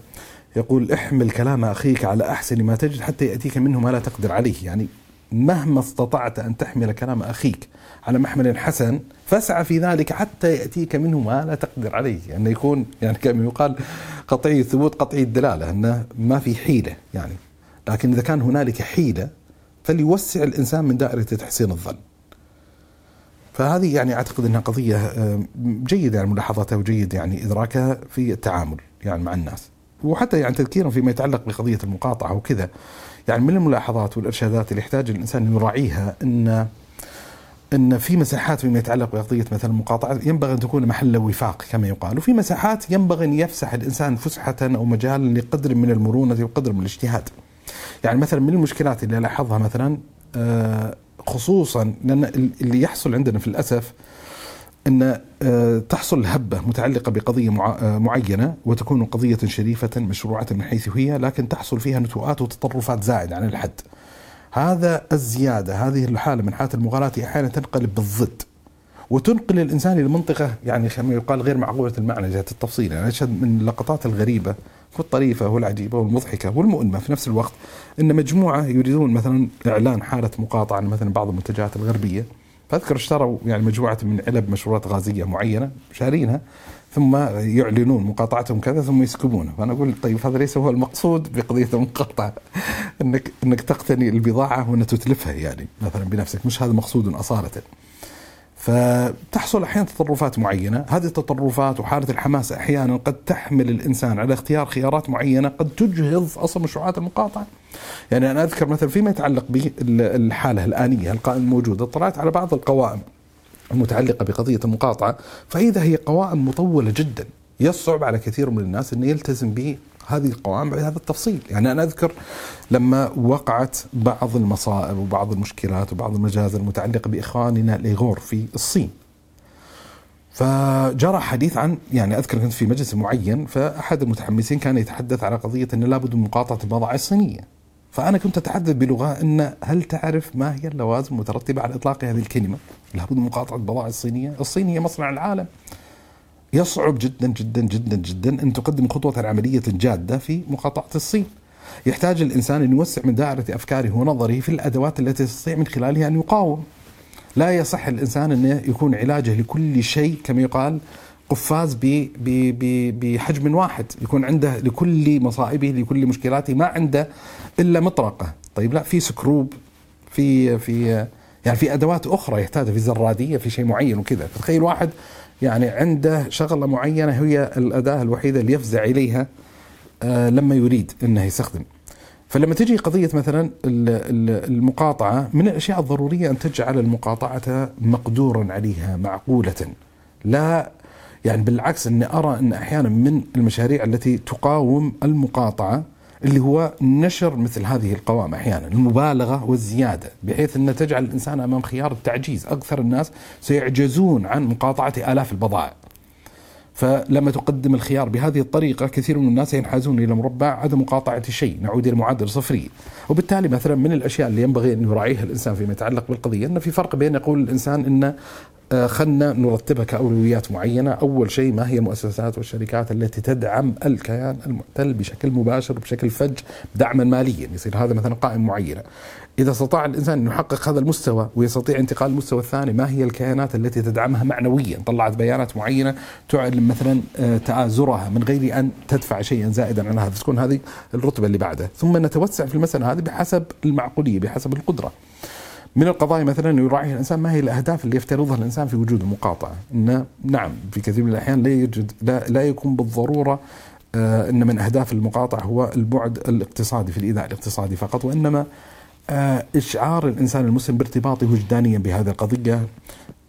يقول احمل كلام أخيك على أحسن ما تجد حتى يأتيك منه ما لا تقدر عليه يعني مهما استطعت أن تحمل كلام أخيك على محمل حسن فاسعى في ذلك حتى يأتيك منه ما لا تقدر عليه. يعني يكون يعني كما يقال قطعي الثبوت قطعي الدلالة أنه ما في حيلة يعني. لكن إذا كان هنالك حيلة فليوسع الإنسان من دائرة تحسين الظن. فهذه يعني أعتقد إنها قضية آه، جيدة يعني ملاحظتها وجيد يعني إدراكها في التعامل يعني مع الناس. وحتى يعني تذكيرا فيما يتعلق بقضية المقاطعة وكذا. يعني من الملاحظات والإرشادات اللي يحتاج الإنسان ان يراعيها ان إن في مساحات فيما يتعلق بقضية مثلا المقاطعه ينبغي أن تكون محل وفاق كما يقال، وفي مساحات ينبغي أن يفسح الإنسان فسحة أو مجالا لقدر من المرونة وقدر من الاجتهاد. يعني مثلا من المشكلات اللي الاحظها مثلا آه خصوصا لأن اللي يحصل عندنا في الأسف إن آه، تحصل هبة متعلقة بقضية آه، معينة وتكون قضية شريفة مشروعة من حيث هي لكن تحصل فيها نتوءات وتطرفات زائدة عن الحد. هذا الزيادة هذه الحالة من حالة المغالاة أحيانا تنقلب بالضد وتنقل الإنسان إلى منطقة يعني كما يقال غير معقولة المعنى جهه التفصيل، يعني أشهد من اللقطات الغريبة والطريفة والعجيبة والمضحكة والمؤلمة في نفس الوقت إن مجموعة يريدون مثلا إعلان حالة مقاطعة مثلا بعض المنتجات الغربية. فأذكر اشتروا يعني مجموعة من علب مشروبات غازية معينة شارينها. ثم يعلنون مقاطعتهم كذا ثم يسكبونها فأنا أقول طيب هذا ليس هو المقصود بقضية المقاطعة. إنك إنك تقتني البضاعة وان تتلفها يعني مثلا بنفسك مش هذا مقصود أصالة. فتحصل أحيانا تطرفات معينة، هذه التطرفات وحالة الحماس أحيانا قد تحمل الإنسان على اختيار خيارات معينة قد تجهض أصلا مشروعات المقاطعة. يعني أنا أذكر مثلا فيما يتعلق بالحالة الآنية القائمة الموجودة، اطلعت على بعض القوائم. المتعلقة بقضية المقاطعة، فإذا هي قوائم مطولة جدا، يصعب على كثير من الناس إنه يلتزم هذه القوائم بهذا التفصيل يعني أنا أذكر لما وقعت بعض المصائب وبعض المشكلات وبعض المجازر المتعلقة بإخواننا الإيغور في الصين فجرى حديث عن يعني أذكر كنت في مجلس معين فأحد المتحمسين كان يتحدث على قضية إن لابد من مقاطعة البضائع الصينية. فأنا كنت أتحدث بلغة إن هل تعرف ما هي اللوازم المترتبة على إطلاق هذه الكلمة؟ لابد من مقاطعة البضائع الصينية، الصين هي مصنع العالم. يصعب جدا جدا جدا جدا أن تقدم خطوة عملية جادة في مقاطعة الصين. يحتاج الإنسان أن يوسع من دائرة أفكاره ونظره في الأدوات التي يستطيع من خلالها أن يقاوم. لا يصح الإنسان انه يكون علاجه لكل شيء كما يقال قفاز بحجم واحد يكون عنده لكل مصائبه لكل مشكلاته ما عنده إلا مطرقة طيب لا في سكروب في في يعني في أدوات أخرى يحتاجها في زرادية في شيء معين وكذا تخيل واحد يعني عنده شغلة معينة هي الأداة الوحيدة اللي يفزع إليها آه لما يريد إنه يستخدم. فلما تجي قضية مثلا المقاطعة من الأشياء الضرورية أن تجعل المقاطعة مقدورا عليها معقولة. لا يعني بالعكس أني أرى أن أحيانا من المشاريع التي تقاوم المقاطعة اللي هو نشر مثل هذه القوائم أحيانا المبالغة والزيادة بحيث أن تجعل الإنسان أمام خيار التعجيز، أكثر الناس سيعجزون عن مقاطعة آلاف البضائع. فلما تقدم الخيار بهذه الطريقة كثير من الناس ينحازون إلى مربع عدم مقاطعة شيء، نعود إلى معادله صفريه. وبالتالي مثلا من الأشياء اللي ينبغي أن يراعيها الإنسان فيما يتعلق بالقضية أن في فرق بين يقول الإنسان إن خلنا نرتبها كأولويات معينة. أول شيء ما هي المؤسسات والشركات التي تدعم الكيان المحتل بشكل مباشر بشكل فج دعما ماليا؟ يصير هذا مثلا قائمة معينة. إذا استطاع الإنسان أن يحقق هذا المستوى ويستطيع انتقال المستوى الثاني ما هي الكيانات التي تدعمها معنويا؟ طلعت بيانات معينة تعلن مثلا آه، تآزرها من غير أن تدفع شيئا زائدا عن هذا. تكون هذه الرتبة اللي بعدها. ثم نتوسع في المسألة هذه بحسب المعقولية بحسب القدرة. من القضايا مثلا يراعيها الإنسان ما هي الأهداف اللي يفترضها الإنسان في وجود المقاطعة؟ انه نعم في كثير من الأحيان لا يوجد لا, لا يكون بالضرورة آه إن من أهداف المقاطعة هو البعد الاقتصادي في الإيذاء الاقتصادي فقط وإنما آه إشعار الإنسان المسلم بارتباطه وجدانيا بهذه القضية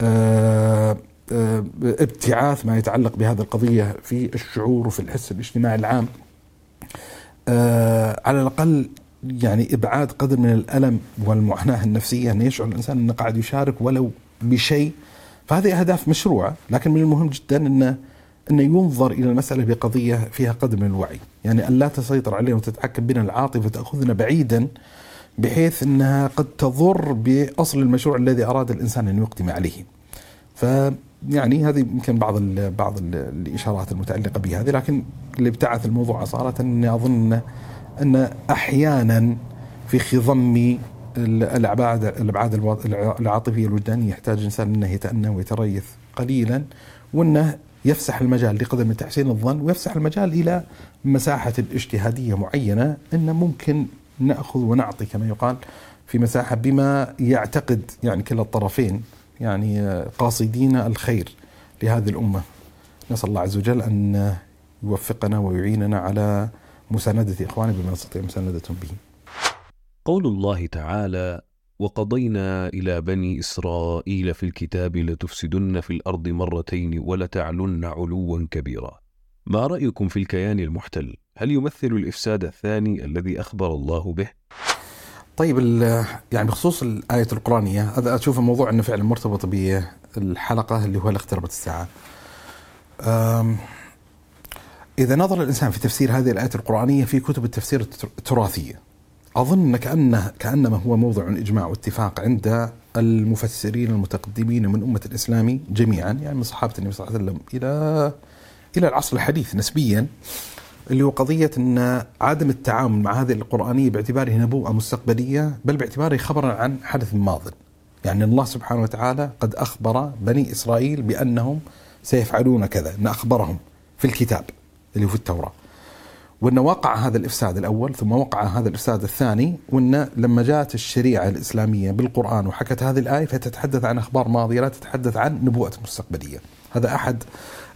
آه ابتعاث ما يتعلق بهذه القضية في الشعور وفي الحس الاجتماعي العام على الأقل يعني إبعاد قدر من الألم والمعاناة النفسية ان يشعر الإنسان أنه قاعد يشارك ولو بشيء فهذه أهداف مشروعة لكن من المهم جدا أنه أنه ينظر إلى المسألة بقضية فيها قدر من الوعي، يعني أن لا تسيطر علينا وتتحكم بنا العاطفة وتاخذنا بعيدا بحيث أنها قد تضر بأصل المشروع الذي أراد الإنسان أن يقدم عليه. ف يعني هذه يمكن بعض ال بعض ال الإشارات المتعلقة بهذه لكن اللي ابتعث الموضوع اصاله أني أظن أن أحيانا في خضم الابعاد الأبعاد العاطفية الوجدانية يحتاج الإنسان أنه يتأنى ويتريث قليلا وأنه يفسح المجال لقدم تحسين الظن ويفسح المجال إلى مساحة الاجتهاديه معينة أنه ممكن نأخذ ونعطي كما يقال في مساحة بما يعتقد يعني كلا الطرفين يعني قاصدين الخير لهذه الأمة. نسأل الله عز وجل أن يوفقنا ويعيننا على مساندة إخواني بما نستطيع مساندتهم به قول الله تعالى وقضينا إلى بني إسرائيل في الكتاب لتفسدن في الأرض مرتين ولتعلن علوا كبيرا ما رأيكم في الكيان المحتل؟ هل يمثل الإفساد الثاني الذي أخبر الله به؟ طيب يعني بخصوص الآية القرآنية هذا أشوف الموضوع أنه فعلا مرتبط بالحلقة اللي هو اقتربت الساعة إذا نظر الإنسان في تفسير هذه الآية القرآنية في كتب التفسير التراثية. أظن كأنه كأنما هو موضع إجماع واتفاق عند المفسرين المتقدمين من أمة الإسلام جميعا يعني من صحابة النبي صلى الله عليه وسلم إلى إلى العصر الحديث نسبيا اللي هو قضية أن عدم التعامل مع هذه القرآنية باعتباره نبوءة مستقبلية بل باعتباره خبرا عن حدث ماض. يعني الله سبحانه وتعالى قد أخبر بني إسرائيل بأنهم سيفعلون كذا أن أخبرهم في الكتاب. اللي في التوراة. وأن وقع هذا الإفساد الأول ثم وقع هذا الإفساد الثاني وأن لما جاءت الشريعة الإسلامية بالقرآن وحكت هذه الآية فتتحدث عن أخبار ماضية لا تتحدث عن نبوءة مستقبلية. هذا أحد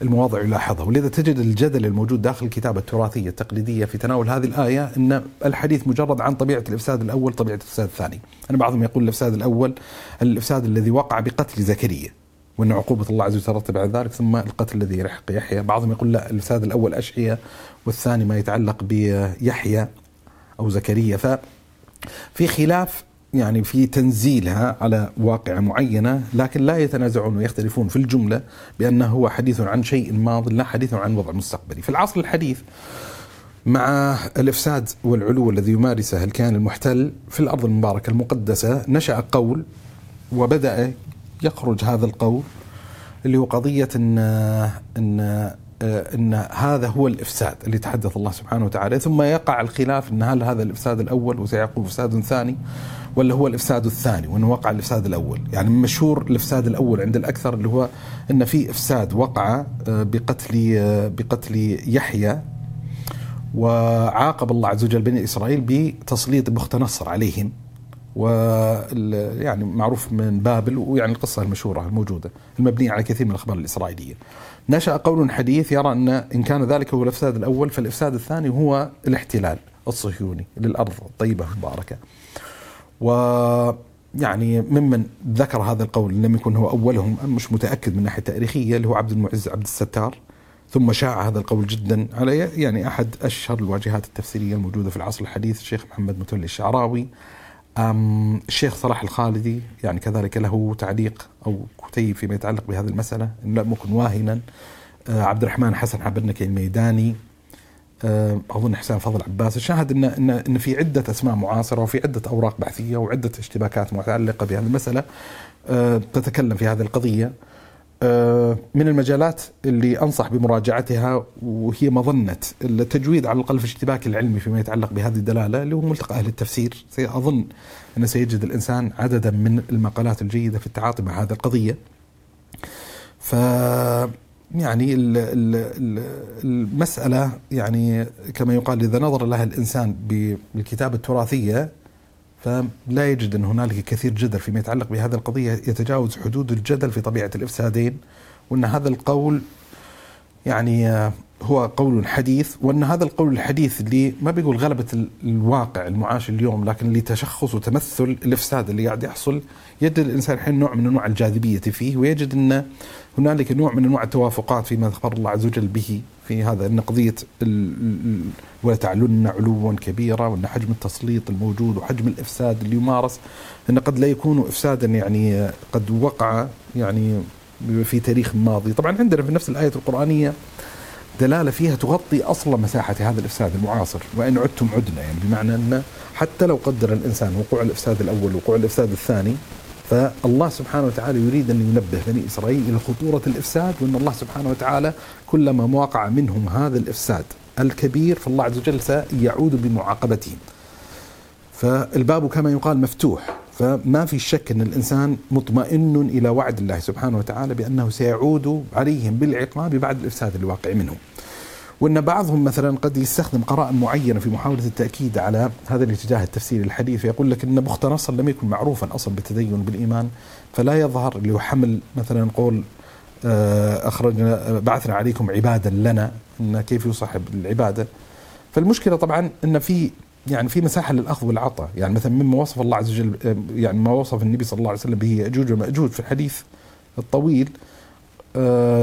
المواضع يلاحظها. ولذا تجد الجدل الموجود داخل الكتابة التراثية التقليدية في تناول هذه الآية أن الحديث مجرد عن طبيعة الإفساد الأول طبيعة الإفساد الثاني. أنا بعضهم يقول الإفساد الأول الإفساد الذي وقع بقتل زكريا. وأن عقوبة الله عز وجل ترتب على ذلك ثم القتل الذي يلحق يحيى. بعضهم يقول لا الإفساد الأول أشعية والثاني ما يتعلق بيحيى أو زكريا. ففي خلاف يعني في تنزيلها على واقعة معينة لكن لا يتنازعون ويختلفون في الجملة بأنه هو حديث عن شيء ماض لا حديث عن وضع مستقبلي. في العصر الحديث مع الإفساد والعلو الذي يمارسه الكيان المحتل في الأرض المباركة المقدسة نشأ قول وبدأ يخرج هذا القول اللي هو قضية أن أن إن هذا هو الإفساد اللي تحدث الله سبحانه وتعالى. ثم يقع الخلاف إن هل هذا الإفساد الأول وسيقول إفساد ثاني ولا هو الإفساد الثاني وإنه وقع الإفساد الأول. يعني مشهور الإفساد الأول عند الأكثر اللي هو إن في إفساد وقع آه، بقتل آه، بقتل يحيى وعاقب الله عز وجل بني إسرائيل بتسليط بخت نصر عليهم. و يعني معروف من بابل ويعني القصة المشهورة الموجودة المبنية على كثير من الأخبار الإسرائيلية. نشأ قول حديث يرى أن إن كان ذلك هو الأفساد الأول فالإفساد الثاني هو الاحتلال الصهيوني للأرض الطيبه المباركه. و يعني ممن ذكر هذا القول لم يكن هو أولهم مش متأكد من ناحية تاريخية اللي هو عبد المعز عبد الستار ثم شاع هذا القول جدا على يعني أحد أشهر الواجهات التفسيرية الموجودة في العصر الحديث الشيخ محمد متولي الشعراوي الشيخ صلاح الخالدي يعني كذلك له تعليق أو كتيب فيما يتعلق بهذه المسألة ان لم يكن واهنا. أه، عبد الرحمن حسن حبرنك الميداني. أه، أظن حسين فضل عباس. الشاهد إن إن إن في عدة أسماء معاصرة وفي عدة أوراق بحثية وعدة اشتباكات متعلقة بهذه المسألة. أه، تتكلم في هذه القضية. من المجالات اللي أنصح بمراجعتها وهي مظنة التجويد على الأقل في الاشتباك العلمي فيما يتعلق بهذه الدلالة اللي هو ملتقى أهل التفسير اظن انه سيجد الإنسان عددا من المقالات الجيدة في التعاطي مع هذه القضية. ف يعني المسألة يعني كما يقال إذا نظر لها الإنسان بالكتابة التراثية فلا يجد أن هنالك كثير جدل فيما يتعلق بهذه القضية. يتجاوز حدود الجدل في طبيعة الإفسادين وأن هذا القول يعني آه، هو قول حديث وأن هذا القول الحديث اللي ما بيقول غلبة الواقع المعاش اليوم لكن اللي تشخص وتمثل الإفساد اللي قاعد يحصل يجد الإنسان الحين نوع من أنواع الجاذبية فيه ويجد أن هنالك نوع من أنواع التوافقات فيما أخبر الله عز وجل به في هذا أن قضية ولا تعلن علوا كبيرا وأن حجم التسليط الموجود وحجم الإفساد اللي يمارس أن قد لا يكون إفسادا يعني قد وقع يعني في تاريخ ماضي، طبعا عندنا في نفس الآية القرآنية دلاله فيها تغطي أصل مساحة هذا الإفساد المعاصر وإن عدتم عدنا يعني بمعنى أن حتى لو قدر الإنسان وقوع الإفساد الأول وقوع الإفساد الثاني فالله سبحانه وتعالى يريد أن ينبه بني إسرائيل إلى خطورة الإفساد وأن الله سبحانه وتعالى كلما وقع منهم هذا الإفساد الكبير فالله عز وجل سيعود بمعاقبتهم فالباب كما يقال مفتوح فما في شك أن الإنسان مطمئن إلى وعد الله سبحانه وتعالى بأنه سيعود عليهم بالعقاب بعد الإفساد الواقع منهم. وإن بعضهم مثلا قد يستخدم قرائن معينة في محاولة التأكيد على هذا الاتجاه التفسيري الحديث فيقول لك إن بخت لم يكن معروفا أصلا بالتدين بالإيمان فلا يظهر اللي هو حمل مثلا قول آه، أخرجنا بعثنا عليكم عبادا لنا إن كيف يصاحب العبادة؟ فالمشكلة طبعا إن في يعني في مساحة للأخذ والعطاء. يعني مثلا مما وصف الله عز وجل آه، يعني ما وصف النبي صلى الله عليه وسلم به يأجوج ومأجوج في الحديث الطويل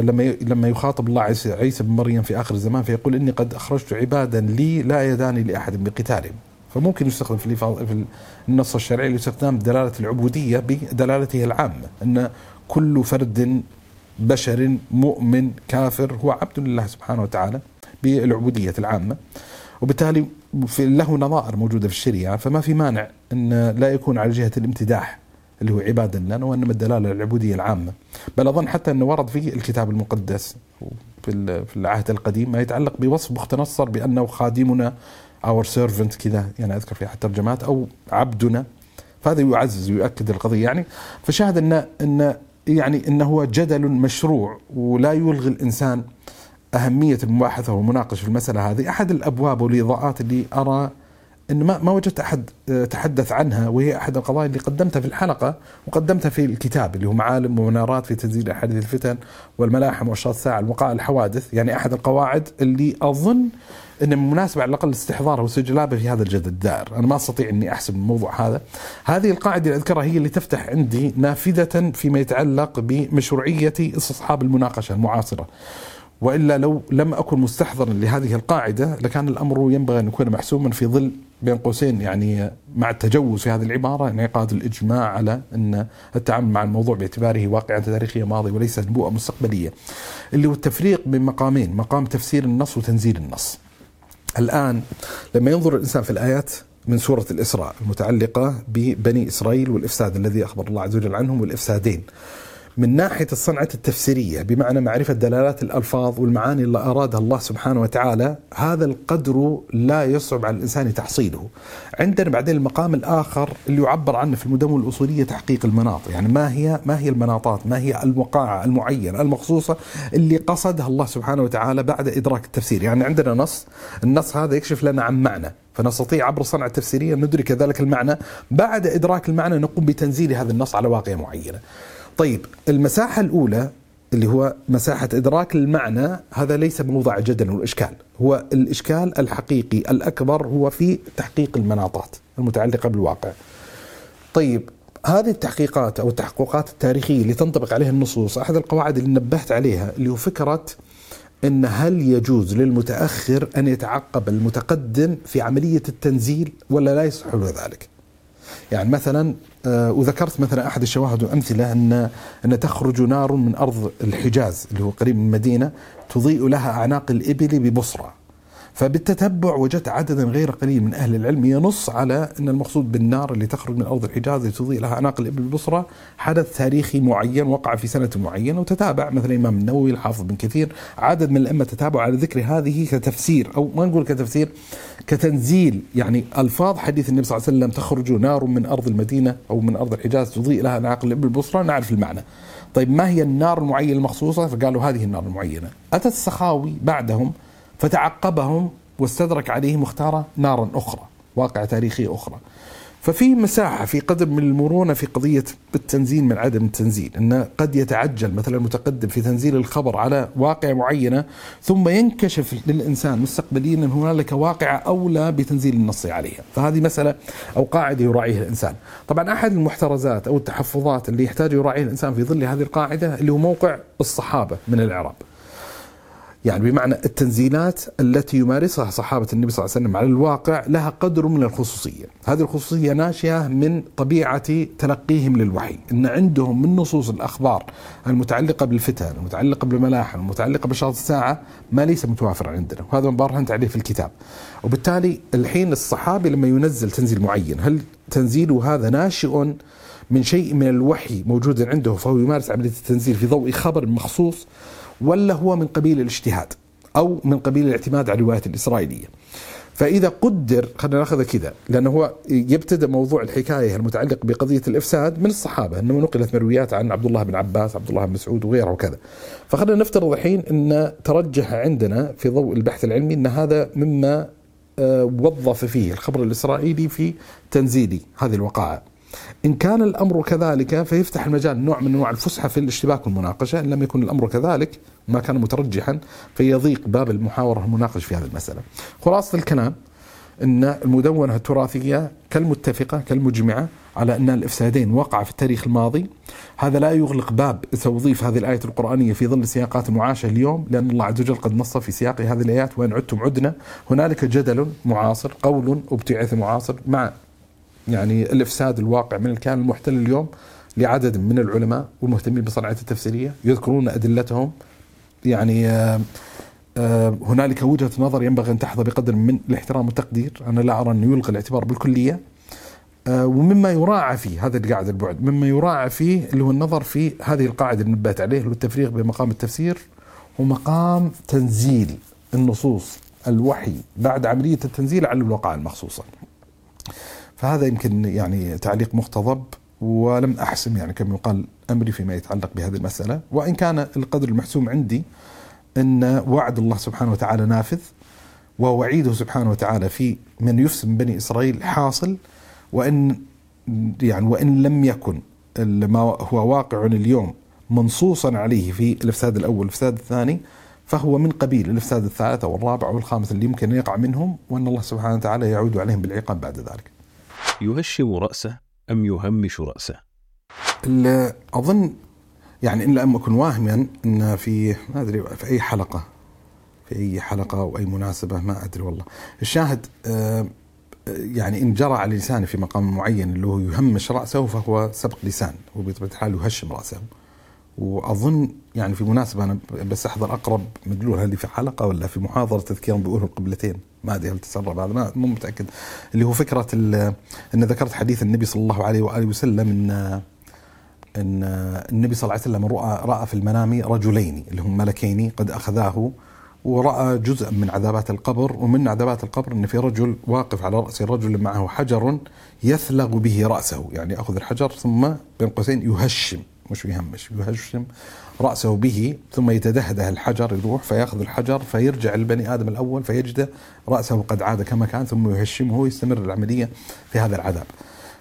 لما لما يخاطب الله عيسى بن مريم في آخر الزمان فيقول إني قد أخرجت عبادا لي لا يداني لأحد بقتالهم فممكن يستخدم في في النص الشرعي لاستخدام دلالة العبودية بدلالته العامة إن كل فرد بشر مؤمن كافر هو عبد لله سبحانه وتعالى بالعبودية العامة. وبالتالي له نظائر موجودة في الشريعة فما في مانع إن لا يكون على جهة الامتداح. اللي هو عبادا لنا وانما الدلالة العبودية العامة. بل أظن حتى إنه ورد في الكتاب المقدس في العهد القديم ما يتعلق بوصف بخت نصر بأنه خادمنا our servant كذا يعني أذكر في أحد الترجمات أو عبدنا. فهذا يعزز ويؤكد القضية. يعني فشاهد ان ان يعني إنه هو جدل مشروع ولا يلغي الإنسان أهمية المباحثة والمناقشة في المسألة هذه. أحد الأبواب والإضاءات اللي أرى ان ما ما وجدت أحد آه، تحدث عنها وهي أحد القضايا اللي قدمتها في الحلقة وقدمتها في الكتاب اللي هو معالم ومنارات في تنزيل أحاديث الفتن والملاحم وأشراط الساعة الوقائع الحوادث يعني أحد القواعد اللي أظن ان من المناسبه على الأقل استحضارها واستجلابها في هذا الجد الدائر، أنا ما أستطيع إني أحسب الموضوع هذا. هذه القاعدة اللي أذكرها هي اللي تفتح عندي نافذة فيما يتعلق بمشروعية استصحاب المناقشة المعاصرة. وإلا لو لم أكن مستحضرا لهذه القاعدة لكان الأمر ينبغي أن يكون محسوما في ظل بين قوسين يعني مع التجوز في هذه العبارة انعقاد الإجماع على أن التعامل مع الموضوع باعتباره واقعا تاريخية ماضي وليس نبوءه مستقبلية. اللي هو التفريق بين مقامين، مقام تفسير النص وتنزيل النص. الآن لما ينظر الإنسان في الآيات من سورة الإسراء المتعلقة ببني إسرائيل والإفساد الذي أخبر الله عز وجل عنهم والإفسادين. من ناحية الصنعة التفسيرية بمعنى معرفة دلالات الألفاظ والمعاني اللي أرادها الله سبحانه وتعالى هذا القدر لا يصعب على الإنسان تحصيله. عندنا بعدين المقام الآخر اللي يعبر عنه في المدون الأصولية تحقيق المناط يعني ما هي ما هي المناطات؟ ما هي الوقائع المعينة؟ المخصوصة اللي قصدها الله سبحانه وتعالى بعد إدراك التفسير. يعني عندنا نص النص هذا يكشف لنا عن معنى. فنستطيع عبر الصنعة التفسيرية ندرك ذلك المعنى. بعد إدراك المعنى نقوم بتنزيل هذا النص على واقع معينة. طيب المساحة الأولى اللي هو مساحة إدراك المعنى هذا ليس موضع جدل والإشكال هو الإشكال الحقيقي الأكبر هو في تحقيق المناطات المتعلقة بالواقع. طيب هذه التحقيقات أو التحققات التاريخية اللي تنطبق عليها النصوص أحد القواعد اللي نبهت عليها اللي هو فكرة أن هل يجوز للمتأخر أن يتعقب المتقدم في عملية التنزيل ولا لا يصح له ذلك؟ يعني مثلا وذكرت مثلا أحد الشواهد والامثله ان أن تخرج نار من أرض الحجاز اللي هو قريب من المدينة تضيء لها أعناق الإبل ببصرة. فبالتتبع وجدت عددا غير قليل من أهل العلم ينص على أن المقصود بالنار اللي تخرج من أرض الحجاز تضيء لها اعناق الابل البصرى حدث تاريخي معين وقع في سنة معينة وتتابع مثلا الإمام النووي الحافظ بن كثير عدد من الأئمة تتابعوا على ذكر هذه كتفسير أو ما نقول كتفسير كتنزيل يعني ألفاظ حديث النبي صلى الله عليه وسلم تخرج نار من أرض المدينة أو من أرض الحجاز تضيء لها اعناق الابل البصرى نعرف المعنى. طيب ما هي النار المعينة المخصوصة؟ فقالوا هذه النار المعينة. اتت السخاوي بعدهم فتعقبهم واستدرك عليهم واختار نارا أخرى واقع تاريخي أخرى. ففي مساحة في قدر من المرونة في قضية التنزيل من عدم التنزيل أن قد يتعجل مثلا المتقدم في تنزيل الخبر على واقع معينة ثم ينكشف للإنسان مستقبليا أن هنالك واقع أولى بتنزيل النص عليها. فهذه مسألة أو قاعدة يراعيها الإنسان. طبعا أحد المحترزات أو التحفظات اللي يحتاج يراعيها الإنسان في ظل هذه القاعدة اللي هو موقع الصحابة من الإعراب. يعني بمعنى التنزيلات التي يمارسها صحابة النبي صلى الله عليه وسلم على الواقع لها قدر من الخصوصية. هذه الخصوصية ناشئة من طبيعة تلقيهم للوحي. إن عندهم من نصوص الأخبار المتعلقة بالفتن المتعلقة بالملاحم المتعلقة بشرط الساعة ما ليس متوافر عندنا. وهذا ما برهنت عليه في الكتاب. وبالتالي الحين الصحابي لما ينزل تنزيل معين هل تنزيله هذا ناشئ من شيء من الوحي موجود عنده فهو يمارس عملية التنزيل في ضوء خبر مخصوص؟ ولا هو من قبيل الاجتهاد أو من قبيل الاعتماد على الروايات الإسرائيلية. فإذا قدر خلينا ناخذ كذا لأنه هو يبتدأ موضوع الحكاية المتعلق بقضية الإفساد من الصحابة أنه نقلت مرويات عن عبد الله بن عباس عبد الله بن مسعود وغيره وكذا. فخلينا نفترض الحين أن ترجح عندنا في ضوء البحث العلمي أن هذا مما آه، وظف فيه الخبر الإسرائيلي في تنزيل هذه الوقائع. إن كان الأمر كذلك فيفتح المجال نوع من أنواع الفسحة في الاشتباك والمناقشة. إن لم يكن الأمر كذلك ما كان مترجحا فيضيق باب المحاورة المناقش في هذه المسألة. خلاصة الكلام أن المدونة التراثية كالمتفقة كالمجمعة على أن الإفسادين وقع في التاريخ الماضي. هذا لا يغلق باب توظيف هذه الآية القرآنية في ظل سياقات المعاشة اليوم لأن الله عز وجل قد نص في سياق هذه الآيات وإن عدتم عدنا هنالك جدل معاصر قول ابتعاث معاصر مع يعني الإفساد الواقع من الكيان المحتل اليوم لعدد من العلماء والمهتمين بالصناعه التفسيرية يذكرون أدلتهم. يعني آه، آه، هنالك وجهة نظر ينبغي أن تحظى بقدر من الاحترام والتقدير. أنا لا أرى انه يلغى الاعتبار بالكلية. آه، ومما يراعى فيه هذا اللي قاعد البعد مما يراعى فيه اللي هو النظر في هذه القاعدة اللي نبهت عليه اللي هو بين مقام التفسير ومقام تنزيل النصوص الوحي بعد عملية التنزيل على الوقائع المخصوصة. فهذا يمكن يعني تعليق مقتضب ولم أحسم يعني كما يقال أمري فيما يتعلق بهذه المسألة وإن كان القدر المحسوم عندي أن وعد الله سبحانه وتعالى نافذ ووعيده سبحانه وتعالى في من يفسد من بني إسرائيل حاصل وإن يعني وإن لم يكن ما هو واقع اليوم منصوصا عليه في الإفساد الأول والإفساد الثاني فهو من قبيل الإفساد الثالث أو الرابع أو الخامس اللي يمكن يقع منهم وأن الله سبحانه وتعالى يعود عليهم بالعقاب بعد ذلك. يهشم رأسه أم يهمش رأسه؟ أظن يعني إن لم أكن واهما إن في ما أدري في أي حلقة في أي حلقة أو أي مناسبة ما أدري والله الشاهد آه، يعني إن جرى على لسانه في مقام معين اللي هو يهمش رأسه فهو سبق لسان وبطبيعه الحال يهشم رأسه وأظن يعني في مناسبة أنا بس أحضر أقرب مدلول هذه في حلقة ولا في محاضرة تذكير بأولو القبلتين؟ ما أدري هل تسرب هذا ما مو متأكد. اللي هو فكرة أن ذكرت حديث النبي صلى الله عليه وآله وسلم ان إن النبي صلى الله عليه وسلم راى رأى في المنام رجلين اللي هم ملكين قد أخذاه ورأى جزء من عذابات القبر ومن عذابات القبر إن في رجل واقف على رأس رجل معه حجر يثلغ به رأسه يعني يأخذ الحجر ثم بين قوسين يهشم. مش يهمش يهشم رأسه به ثم يتدهده الحجر يروح فيأخذ الحجر فيرجع البني آدم الأول فيجده رأسه قد عاد كما كان ثم يهشمه ويستمر العملية في هذا العذاب.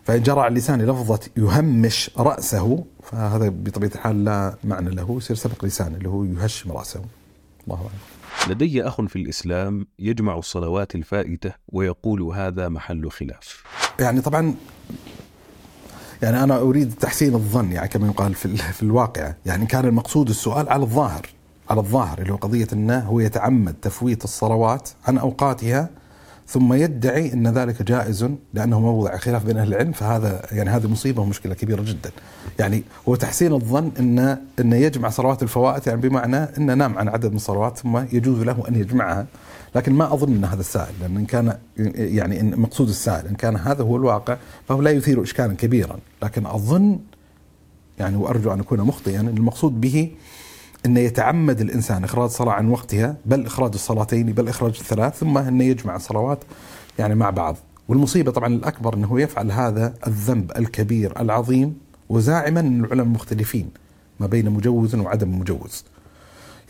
فإن جرى على اللسان لفظة يهمش رأسه فهذا بطبيعة الحال لا معنى له يصير سبق لسان اللي هو يهشم رأسه. الله أعلم. لدي أخ في الإسلام يجمع الصلوات الفائتة ويقول هذا محل خلاف. يعني طبعا يعني أنا أريد تحسين الظن يعني كما يقال في في الواقع. يعني كان المقصود السؤال على الظاهر على الظاهر اللي هو قضية إنه هو يتعمد تفويت الصلوات عن أوقاتها ثم يدعي إن ذلك جائز لأنه موضع خلاف بين أهل العلم. فهذا يعني هذه مصيبة ومشكلة كبيرة جدا. يعني هو تحسين الظن ان إن يجمع صلوات الفوائت يعني بمعنى انه نام عن عدد من الصلوات ثم يجوز له أن يجمعها. لكن ما أظن إن هذا السائل لأن إن كان يعني إن مقصود السائل إن كان هذا هو الواقع فهو لا يثير اشكالا كبيرا. لكن أظن يعني وأرجو أن أكون مخطئا المقصود به أن يتعمد الإنسان إخراج صلاة عن وقتها بل إخراج الصلاتين بل إخراج الثلاث ثم أنه يجمع الصلوات يعني مع بعض. والمصيبة طبعا الأكبر أنه يفعل هذا الذنب الكبير العظيم وزاعما أن العلماء مختلفين ما بين مجوز وعدم مجوز.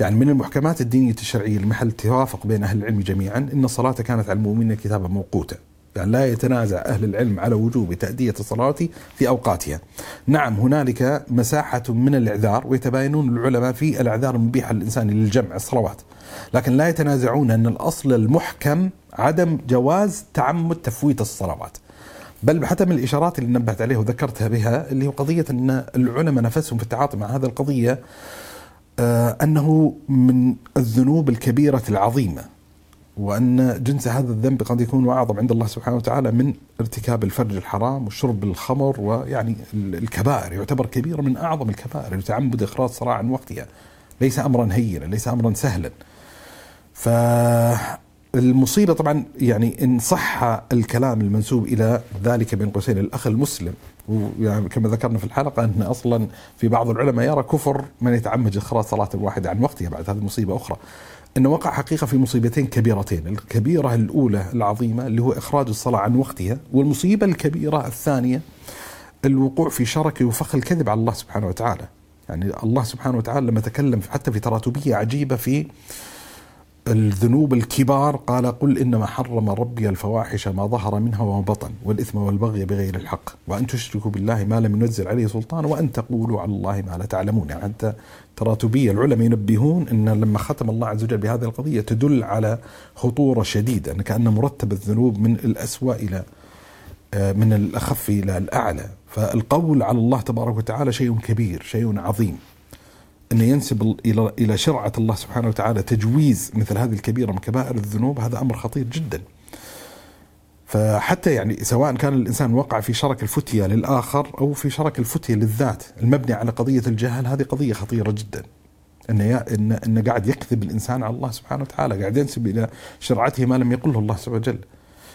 يعني من المحكمات الدينية الشرعية المحل توافق بين أهل العلم جميعا أن الصلاة كانت على المؤمنين كتابا موقوتا. يعني لا يتنازع أهل العلم على وجوب تأدية الصلاة في أوقاتها. نعم هنالك مساحة من الإعذار ويتباينون العلماء في الأعذار المبيحة للإنسان للجمع الصلوات. لكن لا يتنازعون أن الأصل المحكم عدم جواز تعمد تفويت الصلوات. بل حتى من الإشارات اللي نبهت عليها وذكرتها بها اللي هو قضية أن العلماء نفسهم في التعاطي مع هذه القضية أنه من الذنوب الكبيرة العظيمة وأن جنس هذا الذنب قد يكون أعظم عند الله سبحانه وتعالى من ارتكاب الفرج الحرام وشرب الخمر ويعني الكبائر يعتبر كبيرة من أعظم الكبائر يتعمد إخراج صلاة عن وقتها ليس أمرا هينا ليس أمرا سهلا. فالمصيبة طبعا يعني إن صح الكلام المنسوب إلى ذلك بين قوسين الأخ المسلم ويعني كما ذكرنا في الحلقة أن أصلا في بعض العلماء يرى كفر من يتعمد إخراج صلاة الواحد عن وقتها بعد هذه مصيبة أخرى انه وقع حقيقة في مصيبتين كبيرتين، الكبيرة الأولى العظيمة اللي هو إخراج الصلاة عن وقتها، والمصيبة الكبيرة الثانية الوقوع في شرك وفخ الكذب على الله سبحانه وتعالى. يعني الله سبحانه وتعالى لما تكلم حتى في تراتبية عجيبة في الذنوب الكبار قال قل إنما حرم ربي الفواحش ما ظهر منها وما بطن والإثم والبغي بغير الحق وأن تشركوا بالله ما لم ينزل عليه سلطان وأن تقولوا على الله ما لا تعلمون يعني حتى تراتبيه العلماء ينبهون إن لما ختم الله عز وجل بهذه القضية تدل على خطورة شديدة إن كأن مرتب الذنوب من الأسوأ إلى آه، من الأخف إلى الأعلى. فالقول على الله تبارك وتعالى شيء كبير شيء عظيم. أن ينسب إلى إلى شرعة الله سبحانه وتعالى تجويز مثل هذه الكبيرة من كبائر الذنوب هذا أمر خطير جدا. فحتى يعني سواء كان الإنسان وقع في شرك الفتية للآخر أو في شرك الفتية للذات المبني على قضية الجهل هذه قضية خطيرة جدا. أن إن أن قاعد يكذب الإنسان على الله سبحانه وتعالى قاعد ينسب إلى شرعته ما لم يقله الله سبحانه وتعالى